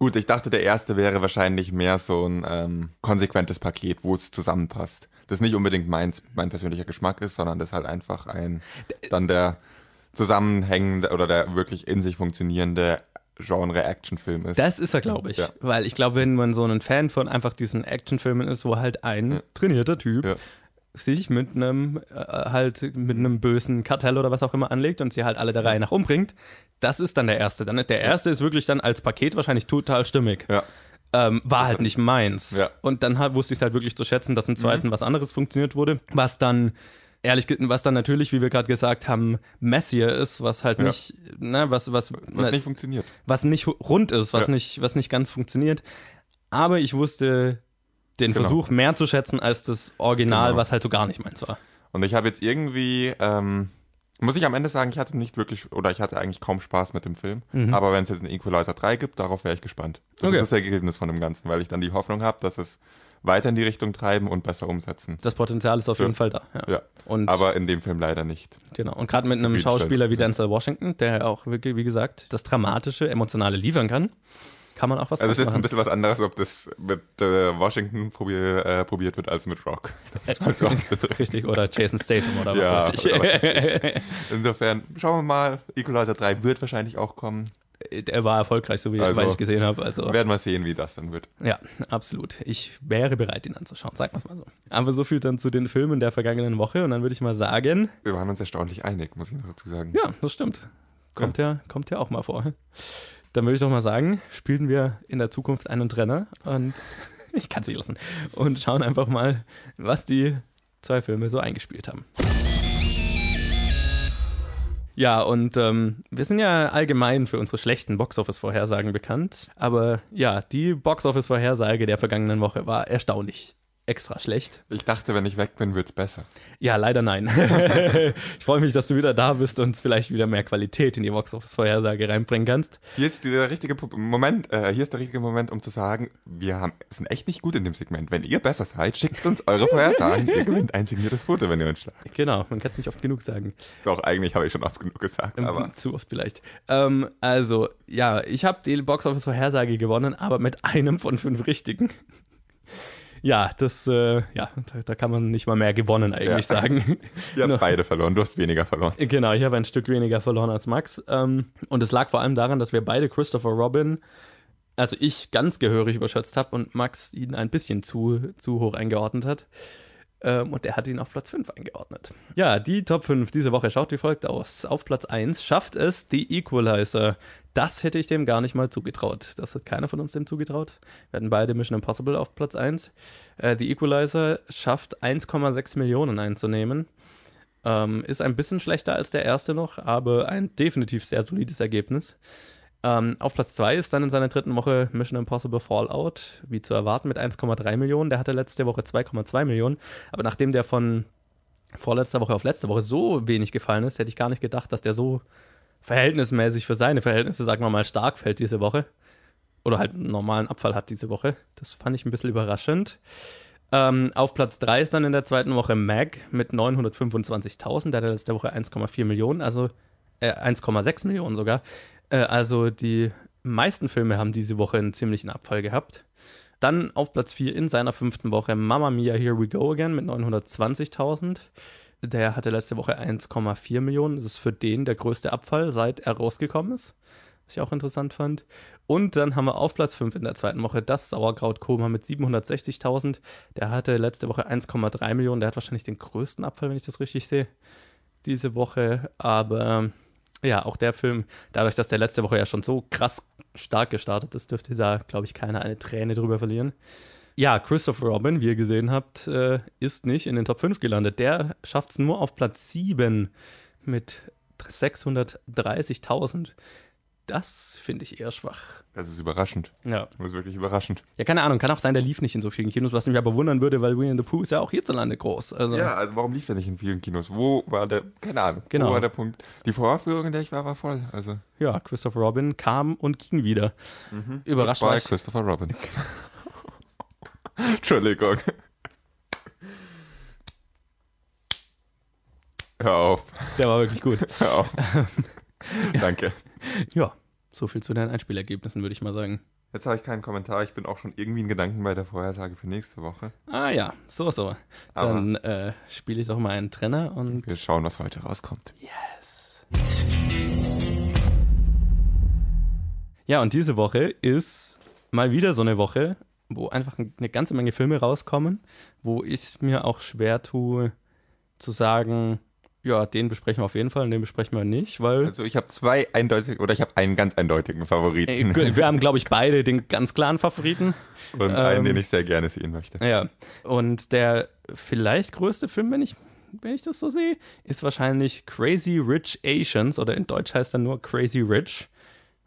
Gut, ich dachte, der erste wäre wahrscheinlich mehr so ein ähm, konsequentes Paket, wo es zusammenpasst. Das nicht unbedingt mein, mein persönlicher Geschmack ist, sondern das halt einfach ein, dann der zusammenhängende oder der wirklich in sich funktionierende Genre-Action-Film ist. Das ist er, glaube ich. Ja. Weil ich glaube, wenn man so ein Fan von einfach diesen Actionfilmen ist, wo halt ein Ja. trainierter Typ Ja. Sich mit einem äh, halt mit einem bösen Kartell oder was auch immer anlegt und sie halt alle der Reihe nach umbringt, das ist dann der erste. Dann der erste ist wirklich dann als Paket wahrscheinlich total stimmig. ja. Ähm, war halt nicht meins. Ja. Mhm. Und dann halt, wusste ich es halt wirklich zu schätzen, dass im zweiten was anderes funktioniert wurde, was dann ehrlich was dann natürlich, wie wir gerade gesagt haben, messier ist, was halt Ja. nicht, ne, was was Was nicht funktioniert. was nicht rund ist, was Ja. nicht, was nicht ganz funktioniert. Aber ich wusste den Genau. Versuch mehr zu schätzen als das Original, Genau. was halt so gar nicht meins war. Und ich habe jetzt irgendwie, ähm, Muss ich am Ende sagen, ich hatte nicht wirklich, oder ich hatte eigentlich kaum Spaß mit dem Film. Mhm. Aber wenn es jetzt einen Equalizer 3 gibt, darauf wäre ich gespannt. Das Okay. ist das Ergebnis von dem Ganzen, weil ich dann die Hoffnung habe, dass es weiter in die Richtung treiben und besser umsetzen. Das Potenzial ist auf Ja. jeden Fall da. Ja. Ja. Und Aber in dem Film leider nicht. Genau. Und gerade mit einem Schauspieler wie Denzel Washington, der auch wirklich, wie gesagt, das Dramatische, Emotionale liefern kann, kann man auch was Also es ist jetzt ein bisschen was anderes, ob das mit äh, Washington probier, äh, probiert wird als mit Rock. (laughs) Halt (laughs) Richtig, oder Jason Statham oder was Ja, weiß ich. was (laughs) Insofern, schauen wir mal. Equalizer 3 wird wahrscheinlich auch kommen. er war erfolgreich, so wie Also, ich gesehen habe. Also Wir werden mal sehen, wie das dann wird. ja, absolut. Ich wäre bereit, ihn anzuschauen, sagen wir es mal so. Aber so viel dann zu den Filmen der vergangenen Woche und dann würde ich mal sagen, Wir waren uns erstaunlich einig, muss ich noch dazu sagen. ja, das stimmt. Kommt ja, kommt ja auch mal vor. Dann würde ich doch mal sagen, spielen wir in der Zukunft einen Trenner und (laughs) ich kann es nicht lassen. Und schauen einfach mal, was die zwei Filme so eingespielt haben. Ja, und ähm, wir sind ja allgemein für unsere schlechten Boxoffice-Vorhersagen bekannt. Aber ja, die Boxoffice-Vorhersage der vergangenen Woche war erstaunlich. Extra schlecht. Ich dachte, wenn ich weg bin, wird's besser. Ja, leider nein. (laughs) ich freue mich, dass du wieder da bist und vielleicht wieder mehr Qualität in die Boxoffice-Vorhersage reinbringen kannst. Hier ist der richtige Moment, äh, hier ist der richtige Moment, um zu sagen, wir haben, sind echt nicht gut in dem Segment. Wenn ihr besser seid, schickt uns eure Vorhersagen. ihr gewinnt ein signiertes Foto, wenn ihr uns schlagt. Genau, man kann es nicht oft genug sagen. Doch, eigentlich habe ich schon oft genug gesagt, aber Zu oft vielleicht. Ähm, also, ja, ich habe die Boxoffice-Vorhersage gewonnen, aber mit einem von fünf richtigen. Ja, das, äh, ja, da, da kann man nicht mal mehr gewonnen eigentlich Ja. sagen. (laughs) ihr habt Nur- beide verloren. Du hast weniger verloren. Genau, ich habe ein Stück weniger verloren als Max. Ähm, und es lag vor allem daran, dass wir beide Christopher Robin, also ich ganz gehörig überschätzt habe und Max ihn ein bisschen zu, zu hoch eingeordnet hat. Ähm, und er hat ihn auf Platz 5 eingeordnet. Ja, die Top 5 diese Woche schaut wie folgt aus. Auf Platz 1 schafft es die Equalizer. Das hätte ich dem gar nicht mal zugetraut. Das hat keiner von uns dem zugetraut. Wir hatten beide Mission Impossible auf Platz 1. Äh, die Equalizer schafft 1,6 Millionen einzunehmen. Ähm, ist ein bisschen schlechter als der erste noch, aber ein definitiv sehr solides Ergebnis. Ähm, auf Platz 2 ist dann in seiner dritten Woche Mission Impossible Fallout, wie zu erwarten, mit 1,3 Millionen. Der hatte letzte Woche 2,2 Millionen. Aber nachdem der von vorletzter Woche auf letzte Woche so wenig gefallen ist, hätte ich gar nicht gedacht, dass der so verhältnismäßig für seine Verhältnisse, sagen wir mal, stark fällt diese Woche. Oder halt einen normalen Abfall hat diese Woche. Das fand ich ein bisschen überraschend. Ähm, auf Platz 3 ist dann in der zweiten Woche Mag mit 925.000. Der hatte letzte Woche 1,4 Millionen, also äh, 1,6 Millionen sogar. Äh, also die meisten Filme haben diese Woche einen ziemlichen Abfall gehabt. Dann auf Platz 4 in seiner fünften Woche Mamma Mia Here We Go Again mit 920.000. Der hatte letzte Woche 1,4 Millionen. Das ist für den der größte Abfall, seit er rausgekommen ist. Was ich auch interessant fand. Und dann haben wir auf Platz 5 in der zweiten Woche das Sauerkrautkoma mit 760.000. Der hatte letzte Woche 1,3 Millionen. Der hat wahrscheinlich den größten Abfall, wenn ich das richtig sehe, diese Woche. Aber ja, auch der Film, dadurch, dass der letzte Woche ja schon so krass stark gestartet ist, dürfte da, glaube ich, keiner eine Träne drüber verlieren. Ja, Christopher Robin, wie ihr gesehen habt, äh, ist nicht in den Top 5 gelandet. Der schafft es nur auf Platz 7 mit 630.000. Das finde ich eher schwach. Das ist überraschend. Ja. Das ist wirklich überraschend. Ja, keine Ahnung, kann auch sein, der lief nicht in so vielen Kinos, was mich aber wundern würde, weil Winnie the Pooh ist ja auch hierzulande groß. Also, Ja, also warum lief der nicht in vielen Kinos? Wo war der, keine Ahnung, Genau. wo war der Punkt? Die Vorführung, in der ich war, war voll. Also, ja, Christopher Robin kam und ging wieder. Überrascht war. Christopher Robin. (laughs) Entschuldigung. Hör auf, Der war wirklich gut. hör auf. (laughs) Danke. Ja, so viel zu den Einspielergebnissen, würde ich mal sagen. Jetzt habe ich keinen Kommentar. Ich bin auch schon irgendwie in Gedanken bei der Vorhersage für nächste Woche. Ah ja, so, so. Aber- Dann äh, spiele ich doch mal einen Trenner und Wir schauen, was heute rauskommt. yes. Ja, und diese Woche ist mal wieder so eine Woche, wo einfach eine ganze Menge Filme rauskommen, wo ich mir auch schwer tue zu sagen, ja, den besprechen wir auf jeden Fall den besprechen wir nicht, weil Also ich habe zwei eindeutige, oder ich habe einen ganz eindeutigen Favoriten. Äh, wir haben, glaube ich, beide den ganz klaren Favoriten. Und einen, ähm, den ich sehr gerne sehen möchte. Ja, und der vielleicht größte Film, wenn ich, wenn ich das so sehe, ist wahrscheinlich Crazy Rich Asians oder in Deutsch heißt er nur Crazy Rich.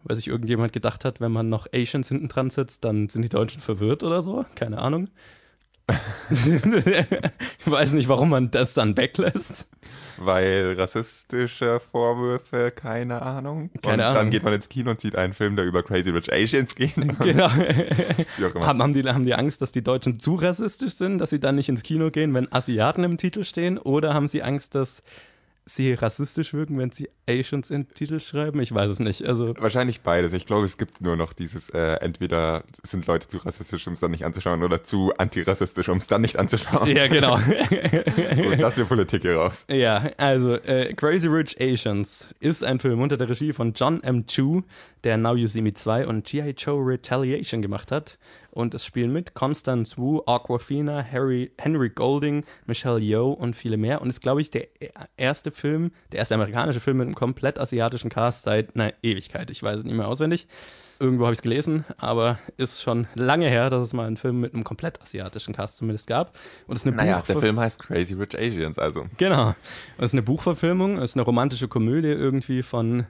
Weil sich irgendjemand gedacht hat, wenn man noch Asians hinten dran sitzt, dann sind die Deutschen verwirrt oder so. Keine Ahnung. (laughs) ich weiß nicht, warum man das dann weglässt. Weil rassistische Vorwürfe, keine Ahnung. Keine und Ahnung. dann geht man ins Kino und sieht einen Film, der über Crazy Rich Asians geht. (laughs) (laughs) Genau. Haben, haben, die, haben die Angst, dass die Deutschen zu rassistisch sind, dass sie dann nicht ins Kino gehen, wenn Asiaten im Titel stehen? Oder haben sie Angst, dass sie rassistisch wirken, wenn sie Asians in Titel schreiben? Ich weiß es nicht. Also, Wahrscheinlich beides. Ich glaube, es gibt nur noch dieses, äh, entweder sind Leute zu rassistisch, um es dann nicht anzuschauen, oder zu antirassistisch, um es dann nicht anzuschauen. ja, genau. (laughs) Und das wir Politik hier raus. Ja, also äh, Crazy Rich Asians ist ein Film unter der Regie von John M. Chu, der Now You See Me 2 und G.I. Joe Retaliation gemacht hat. Und es spielen mit Constance Wu, Aquafina, Harry, Henry Golding, Michelle Yeoh und viele mehr. Und ist, glaube ich, der erste Film, der erste amerikanische Film mit einem komplett asiatischen Cast seit einer Ewigkeit. Ich weiß es nicht mehr auswendig. Irgendwo habe ich es gelesen, aber ist schon lange her, dass es mal einen Film mit einem komplett asiatischen Cast zumindest gab. Und es ist eine Naja, Buchver- der Film heißt Crazy Rich Asians, also. Genau. Es ist eine Buchverfilmung, es ist eine romantische Komödie irgendwie von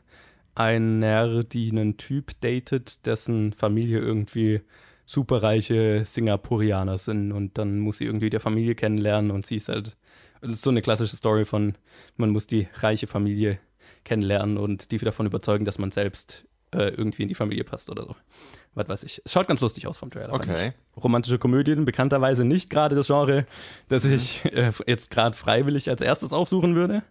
einer, die einen Typ datet, dessen Familie irgendwie superreiche Singapurianer sind und dann muss sie irgendwie der Familie kennenlernen und sie ist halt, das ist so eine klassische Story von, man muss die reiche Familie kennenlernen und die davon überzeugen, dass man selbst äh, irgendwie in die Familie passt oder so. Was weiß ich. Es schaut ganz lustig aus vom Trailer. Okay. Romantische Komödien, bekannterweise nicht gerade das Genre, das ich äh, jetzt gerade freiwillig als erstes aufsuchen würde.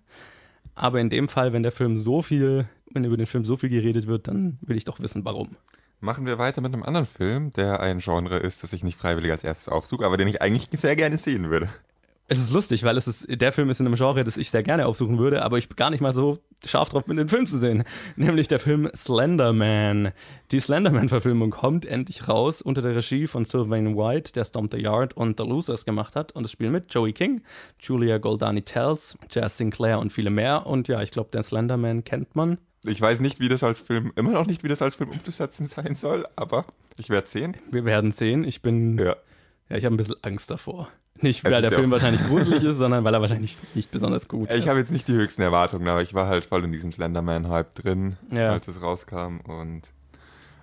Aber in dem Fall, wenn der Film so viel, wenn über den Film so viel geredet wird, dann will ich doch wissen, warum. Machen wir weiter mit einem anderen Film, der ein Genre ist, das ich nicht freiwillig als erstes aufsuche, aber den ich eigentlich (laughs) sehr gerne sehen würde. Es ist lustig, weil es ist, der Film ist in einem Genre, das ich sehr gerne aufsuchen würde, aber ich gar nicht mal so scharf drauf bin, den Film zu sehen. (laughs) Nämlich der Film Slenderman. Die Slenderman-Verfilmung kommt endlich raus unter der Regie von Sylvain White, der Stomp the Yard und The Losers gemacht hat. Und es spielen mit Joey King, Julia Goldani Tells, Jazz Sinclair und viele mehr. Und ja, ich glaube, den Slenderman kennt man. Ich weiß nicht, wie das als Film, immer noch nicht, wie das als Film umzusetzen (laughs) sein soll, aber ich werde sehen. Wir werden sehen. Ich bin, ja, Ja. ich habe ein bisschen Angst davor. Nicht, weil der ja Film (laughs) wahrscheinlich gruselig ist, sondern weil er wahrscheinlich nicht besonders gut ist. Ich habe jetzt nicht die höchsten Erwartungen, aber ich war halt voll in diesem Slenderman-Hype drin, Ja. als es rauskam und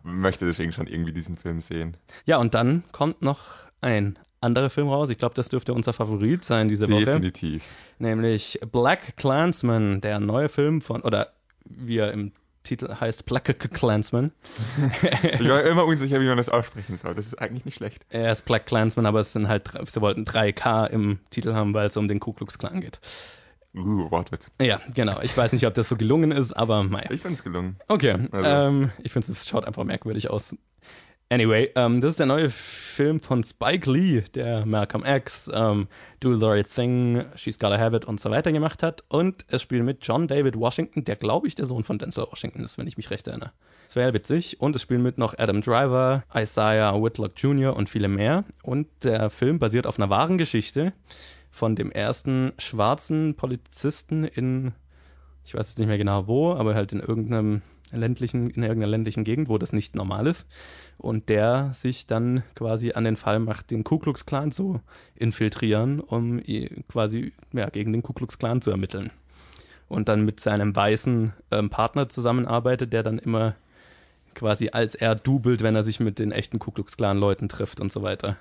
möchte deswegen schon irgendwie diesen Film sehen. Ja, und dann kommt noch ein anderer Film raus. Ich glaube, das dürfte unser Favorit sein diese Woche. Definitiv. Nämlich Black Clansman, der neue Film von, oder wie er im Titel heißt, Black Clansman. (laughs) Ich war immer unsicher, wie man das aussprechen soll. Das ist eigentlich nicht schlecht. Er ist Black Clansman, aber es sind halt, sie wollten 3K im Titel haben, weil es um den Ku Klux Klan geht. Uh, Wortwitz. Ja, genau. Ich weiß nicht, ob das so gelungen ist, aber naja. Ich finde es gelungen. Okay, Also- ähm, ich finde, es schaut einfach merkwürdig aus. Anyway, ähm, das ist der neue Film von Spike Lee, der Malcolm X, ähm, Do the Right Thing, She's Gotta Have It und so weiter gemacht hat. Und es spielt mit John David Washington, der glaube ich der Sohn von Denzel Washington ist, wenn ich mich recht erinnere. Das wäre witzig. Und es spielen mit noch Adam Driver, Isaiah Whitlock Jr. und viele mehr. Und der Film basiert auf einer wahren Geschichte von dem ersten schwarzen Polizisten in ich weiß jetzt nicht mehr genau wo, aber halt in irgendeinem ländlichen, in irgendeiner ländlichen Gegend, wo das nicht normal ist. Und der sich dann quasi an den Fall macht, den Ku Klux Klan zu infiltrieren, um quasi ja, gegen den Ku Klux Klan zu ermitteln. Und dann mit seinem weißen ähm, Partner zusammenarbeitet, der dann immer quasi als er dubelt, wenn er sich mit den echten Ku Klux Klan Leuten trifft und so weiter.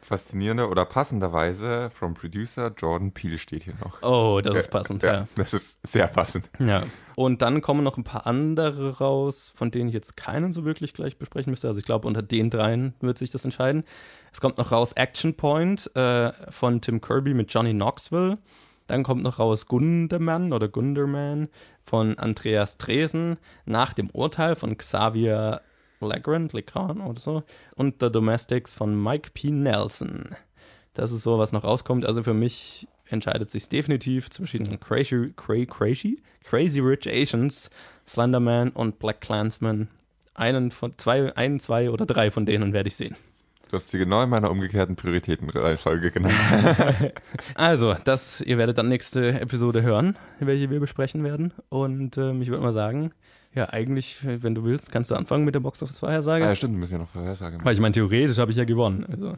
Faszinierender oder passenderweise vom Producer Jordan Peele steht hier noch. Oh, das ist passend, ja. ja. Das ist sehr passend. Ja. Und dann kommen noch ein paar andere raus, von denen ich jetzt keinen so wirklich gleich besprechen müsste. Also ich glaube, unter den dreien wird sich das entscheiden. Es kommt noch raus Action Point äh, von Tim Kirby mit Johnny Knoxville. Dann kommt noch raus Gunderman oder Gunderman von Andreas Dresen nach dem Urteil von Xavier Legrand, Legrand oder so. Und The Domestics von Mike P. Nelson. Das ist so, was noch rauskommt. Also für mich entscheidet sich definitiv zwischen Crazy, Cray, Crazy, Crazy Rich Asians, Slenderman und Black Clansman. Einen von zwei, einen, zwei oder drei von denen werde ich sehen. Du hast sie genau in meiner umgekehrten Prioritätenreihenfolge genannt. (laughs) (laughs) Also, das, ihr werdet dann nächste Episode hören, welche wir besprechen werden. Und ähm, ich würde mal sagen, ja, eigentlich, wenn du willst, kannst du anfangen mit der Box Office Vorhersage. ah, ja, stimmt, wir müssen ja noch Vorhersage machen. Weil ich meine, theoretisch habe ich ja gewonnen. Also,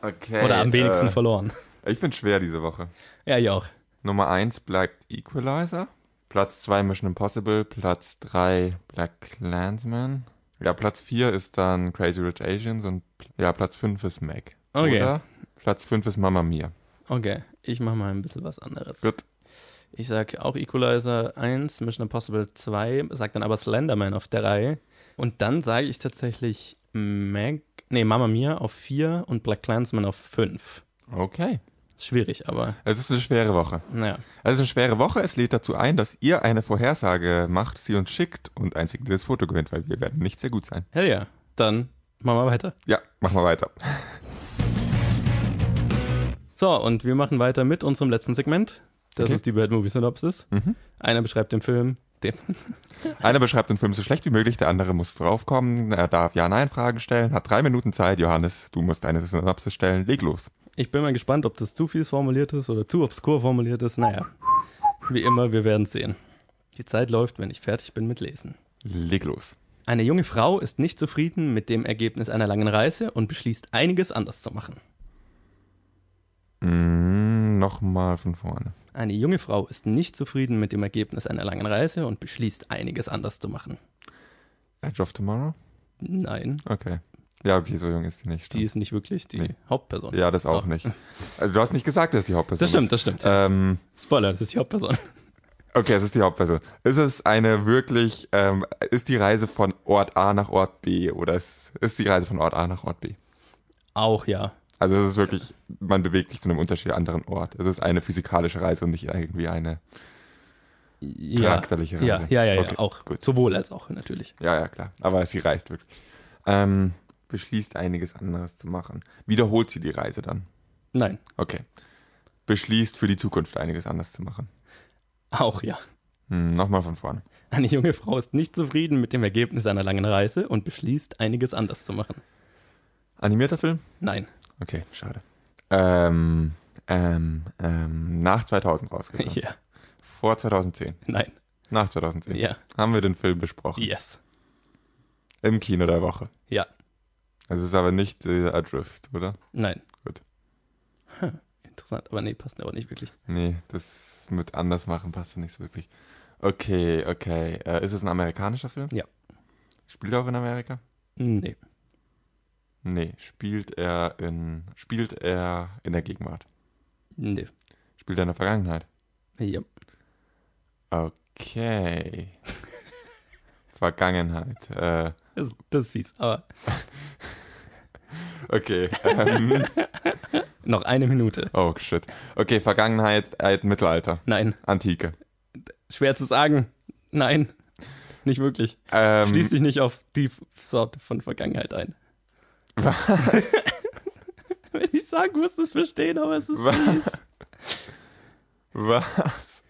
Okay. oder am wenigsten äh, verloren. Ich finde schwer diese Woche. Ja, ich auch. Nummer 1 bleibt Equalizer. Platz 2 Mission Impossible. Platz 3 Black Clansman. Ja, Platz 4 ist dann Crazy Rich Asians und ja, Platz 5 ist Mac. Okay. Oder Platz 5 ist Mama Mia. Okay, ich mache mal ein bisschen was anderes. Gut. Ich sag auch Equalizer 1, Mission Impossible 2, sag dann aber Slenderman auf 3. Und dann sage ich tatsächlich Mag, nee, Mama Mia auf 4 und Black Clansman auf 5. Okay. Ist schwierig, aber Es ist eine schwere Woche. naja. Es ist eine schwere Woche. Es lädt dazu ein, dass ihr eine Vorhersage macht, sie uns schickt und ein signiertes Foto gewinnt, weil wir werden nicht sehr gut sein. Hell ja. Dann machen wir weiter. Ja, machen wir weiter. So, und wir machen weiter mit unserem letzten Segment. Das Okay. ist die Bad Movie Synopsis. Mhm. Einer beschreibt den Film, den (laughs) Einer beschreibt den Film so schlecht wie möglich, der andere muss draufkommen. Er darf Ja-Nein-Fragen stellen, hat drei Minuten Zeit. Johannes, du musst eine Synopsis stellen. Leg los. Ich bin mal gespannt, ob das zu fies formuliert ist oder zu obskur formuliert ist. Naja, wie immer, wir werden sehen. Die Zeit läuft, wenn ich fertig bin mit Lesen. Leg los. Eine junge Frau ist nicht zufrieden mit dem Ergebnis einer langen Reise und beschließt, einiges anders zu machen. Mm, Nochmal von vorne. Eine junge Frau ist nicht zufrieden mit dem Ergebnis einer langen Reise und beschließt, einiges anders zu machen. Edge of Tomorrow? Nein, Okay. Ja, okay, so jung ist die nicht. die ist nicht wirklich die Nee. Hauptperson. ja, das auch Doch. nicht. Also du hast nicht gesagt, dass die Hauptperson Das stimmt, das stimmt. Ähm, Spoiler, das ist die Hauptperson. (laughs) okay, es ist die Hauptperson. Ist es eine wirklich, ähm, ist die Reise von Ort A nach Ort B oder ist, ist die Reise von Ort A nach Ort B? Auch ja. Also es ist wirklich, man bewegt sich zu einem unterschiedlichen anderen Ort. Es ist eine physikalische Reise und nicht irgendwie eine ja. charakterliche Reise. Ja, ja, ja, ja Okay, auch. gut. Sowohl als auch, natürlich. Ja, ja, klar. Aber sie reist wirklich. Ähm, beschließt einiges anderes zu machen. Wiederholt sie die Reise dann? Nein, Okay. Beschließt für die Zukunft einiges anders zu machen. auch ja. Hm, Nochmal von vorne. Eine junge Frau ist nicht zufrieden mit dem Ergebnis einer langen Reise und beschließt, einiges anders zu machen. Animierter Film? Nein. Okay, schade. Ähm, ähm, ähm, nach 2000 rausgekommen. (laughs) Ja. Vor 2010. Nein. Nach 2010. Ja. Haben wir den Film besprochen. Yes. Im Kino der Woche. Ja. Es ist aber nicht äh, Adrift, oder? Nein. Gut. Hm, interessant, aber nee, passt aber nicht wirklich. Nee, das mit anders machen passt nicht so wirklich. Okay, okay. Äh, ist es ein amerikanischer Film? Ja. Spielt er auch in Amerika? Nee. Nee, spielt er in spielt er in der Gegenwart. Nee. Spielt er in der Vergangenheit. Ja. Okay. (laughs) Vergangenheit. Äh, Das, das ist fies, aber (laughs) okay. Ähm, (laughs) noch eine Minute. oh shit. Okay, Vergangenheit, äh, Mittelalter, Nein. Antike. Schwer zu sagen. Nein. Nicht wirklich. Ähm, Schließ dich nicht auf die Sorte von Vergangenheit ein. Was? (laughs) Wenn ich sagen muss, es verstehen, aber es ist Was? Was?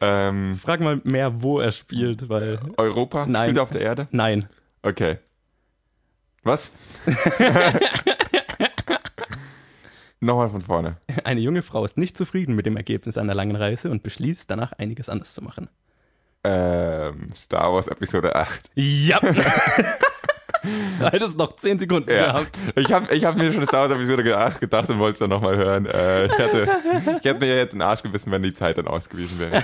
Ähm, Frag mal mehr, wo er spielt, weil. Europa? Nein. Spielt er auf der Erde? Nein. Okay. Was? (laughs) Nochmal von vorne. Eine junge Frau ist nicht zufrieden mit dem Ergebnis einer langen Reise und beschließt, danach einiges anders zu machen. Ähm, Star Wars Episode 8. Ja. (laughs) du hättest noch 10 Sekunden Ja. gehabt. Ich habe ich hab mir schon Star Wars Episode ge- gedacht und wollte es dann nochmal hören. Äh, ich, hätte, ich hätte mir jetzt den Arsch gebissen, wenn die Zeit dann ausgewiesen wäre.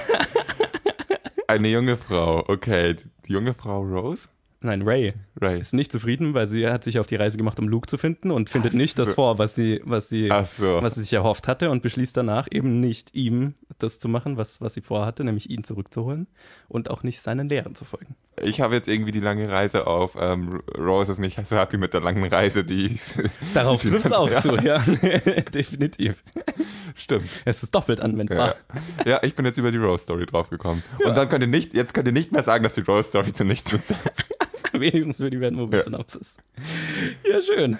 Eine junge Frau. Okay, die junge Frau Rose? Nein, Ray Ray. ist nicht zufrieden, weil sie hat sich auf die Reise gemacht, um Luke zu finden und findet Ach nicht das so. vor, was sie, was sie, so. was sie sich erhofft hatte und beschließt danach eben nicht ihm das zu machen, was, was sie vorhatte, nämlich ihn zurückzuholen und auch nicht seinen Lehren zu folgen. Ich habe jetzt irgendwie die lange Reise auf. Ähm, Rose ist nicht so happy mit der langen Reise, die. (laughs) Darauf die- trifft es auch (laughs) ja, zu, ja. (laughs) Definitiv. Stimmt. Es ist doppelt anwendbar. Ja. ja, ich bin jetzt über die Rose Story draufgekommen. Ja. Und dann könnt ihr nicht, jetzt könnt ihr nicht mehr sagen, dass die Rose Story zu nichts nutzt. Wenigstens für die Movie Ja. Synopsis. Ja, schön.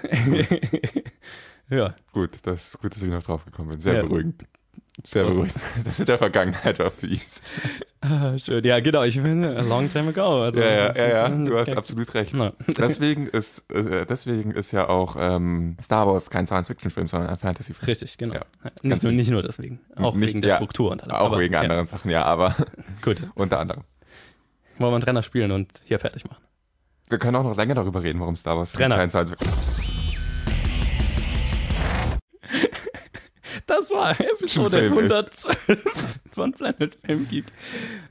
ja, gut, das ist gut, dass ich noch draufgekommen bin. Sehr beruhigend. Sehr Was? beruhigend. (laughs) Das mit der Vergangenheit war fies. ah, schön. Ja, genau. Ich finde, a long time ago. Also, Ja, ja, ja, ist ja, du hast absolut recht. (laughs) Deswegen ist, äh, deswegen ist ja auch ähm, Star Wars kein Science-Fiction-Film, sondern ein Fantasy-Film. Richtig, genau. Ja. Nicht, nur, nicht nur deswegen. Auch Nicht- wegen der ja, Struktur und allem. Auch Aber, wegen anderen Sachen, ja, aber (laughs) Gut. unter anderem. Wollen wir einen Trenner spielen und hier fertig machen? Wir können auch noch länger darüber reden, warum Star Wars Trenner. kein Science-Fiction Das war Episode Film ist. 112 von Planet Film Geek.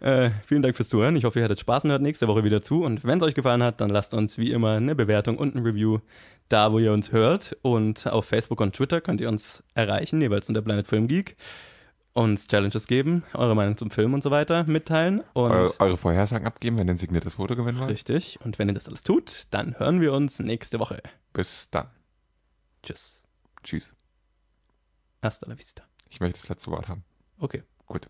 Äh, vielen Dank fürs Zuhören. Ich hoffe, ihr hattet Spaß und hört nächste Woche wieder zu. Und wenn es euch gefallen hat, dann lasst uns wie immer eine Bewertung und ein Review da, wo ihr uns hört. Und auf Facebook und Twitter könnt ihr uns erreichen, jeweils unter Planet Film Geek. Uns Challenges geben, eure Meinung zum Film und so weiter mitteilen. Und eure, eure Vorhersagen abgeben, wenn ihr ein signiertes Foto gewinnen wollt. richtig. Und wenn ihr das alles tut, dann hören wir uns nächste Woche. Bis dann. Tschüss. Tschüss. Hasta la vista. Ich möchte das letzte Wort haben. Okay. Gut.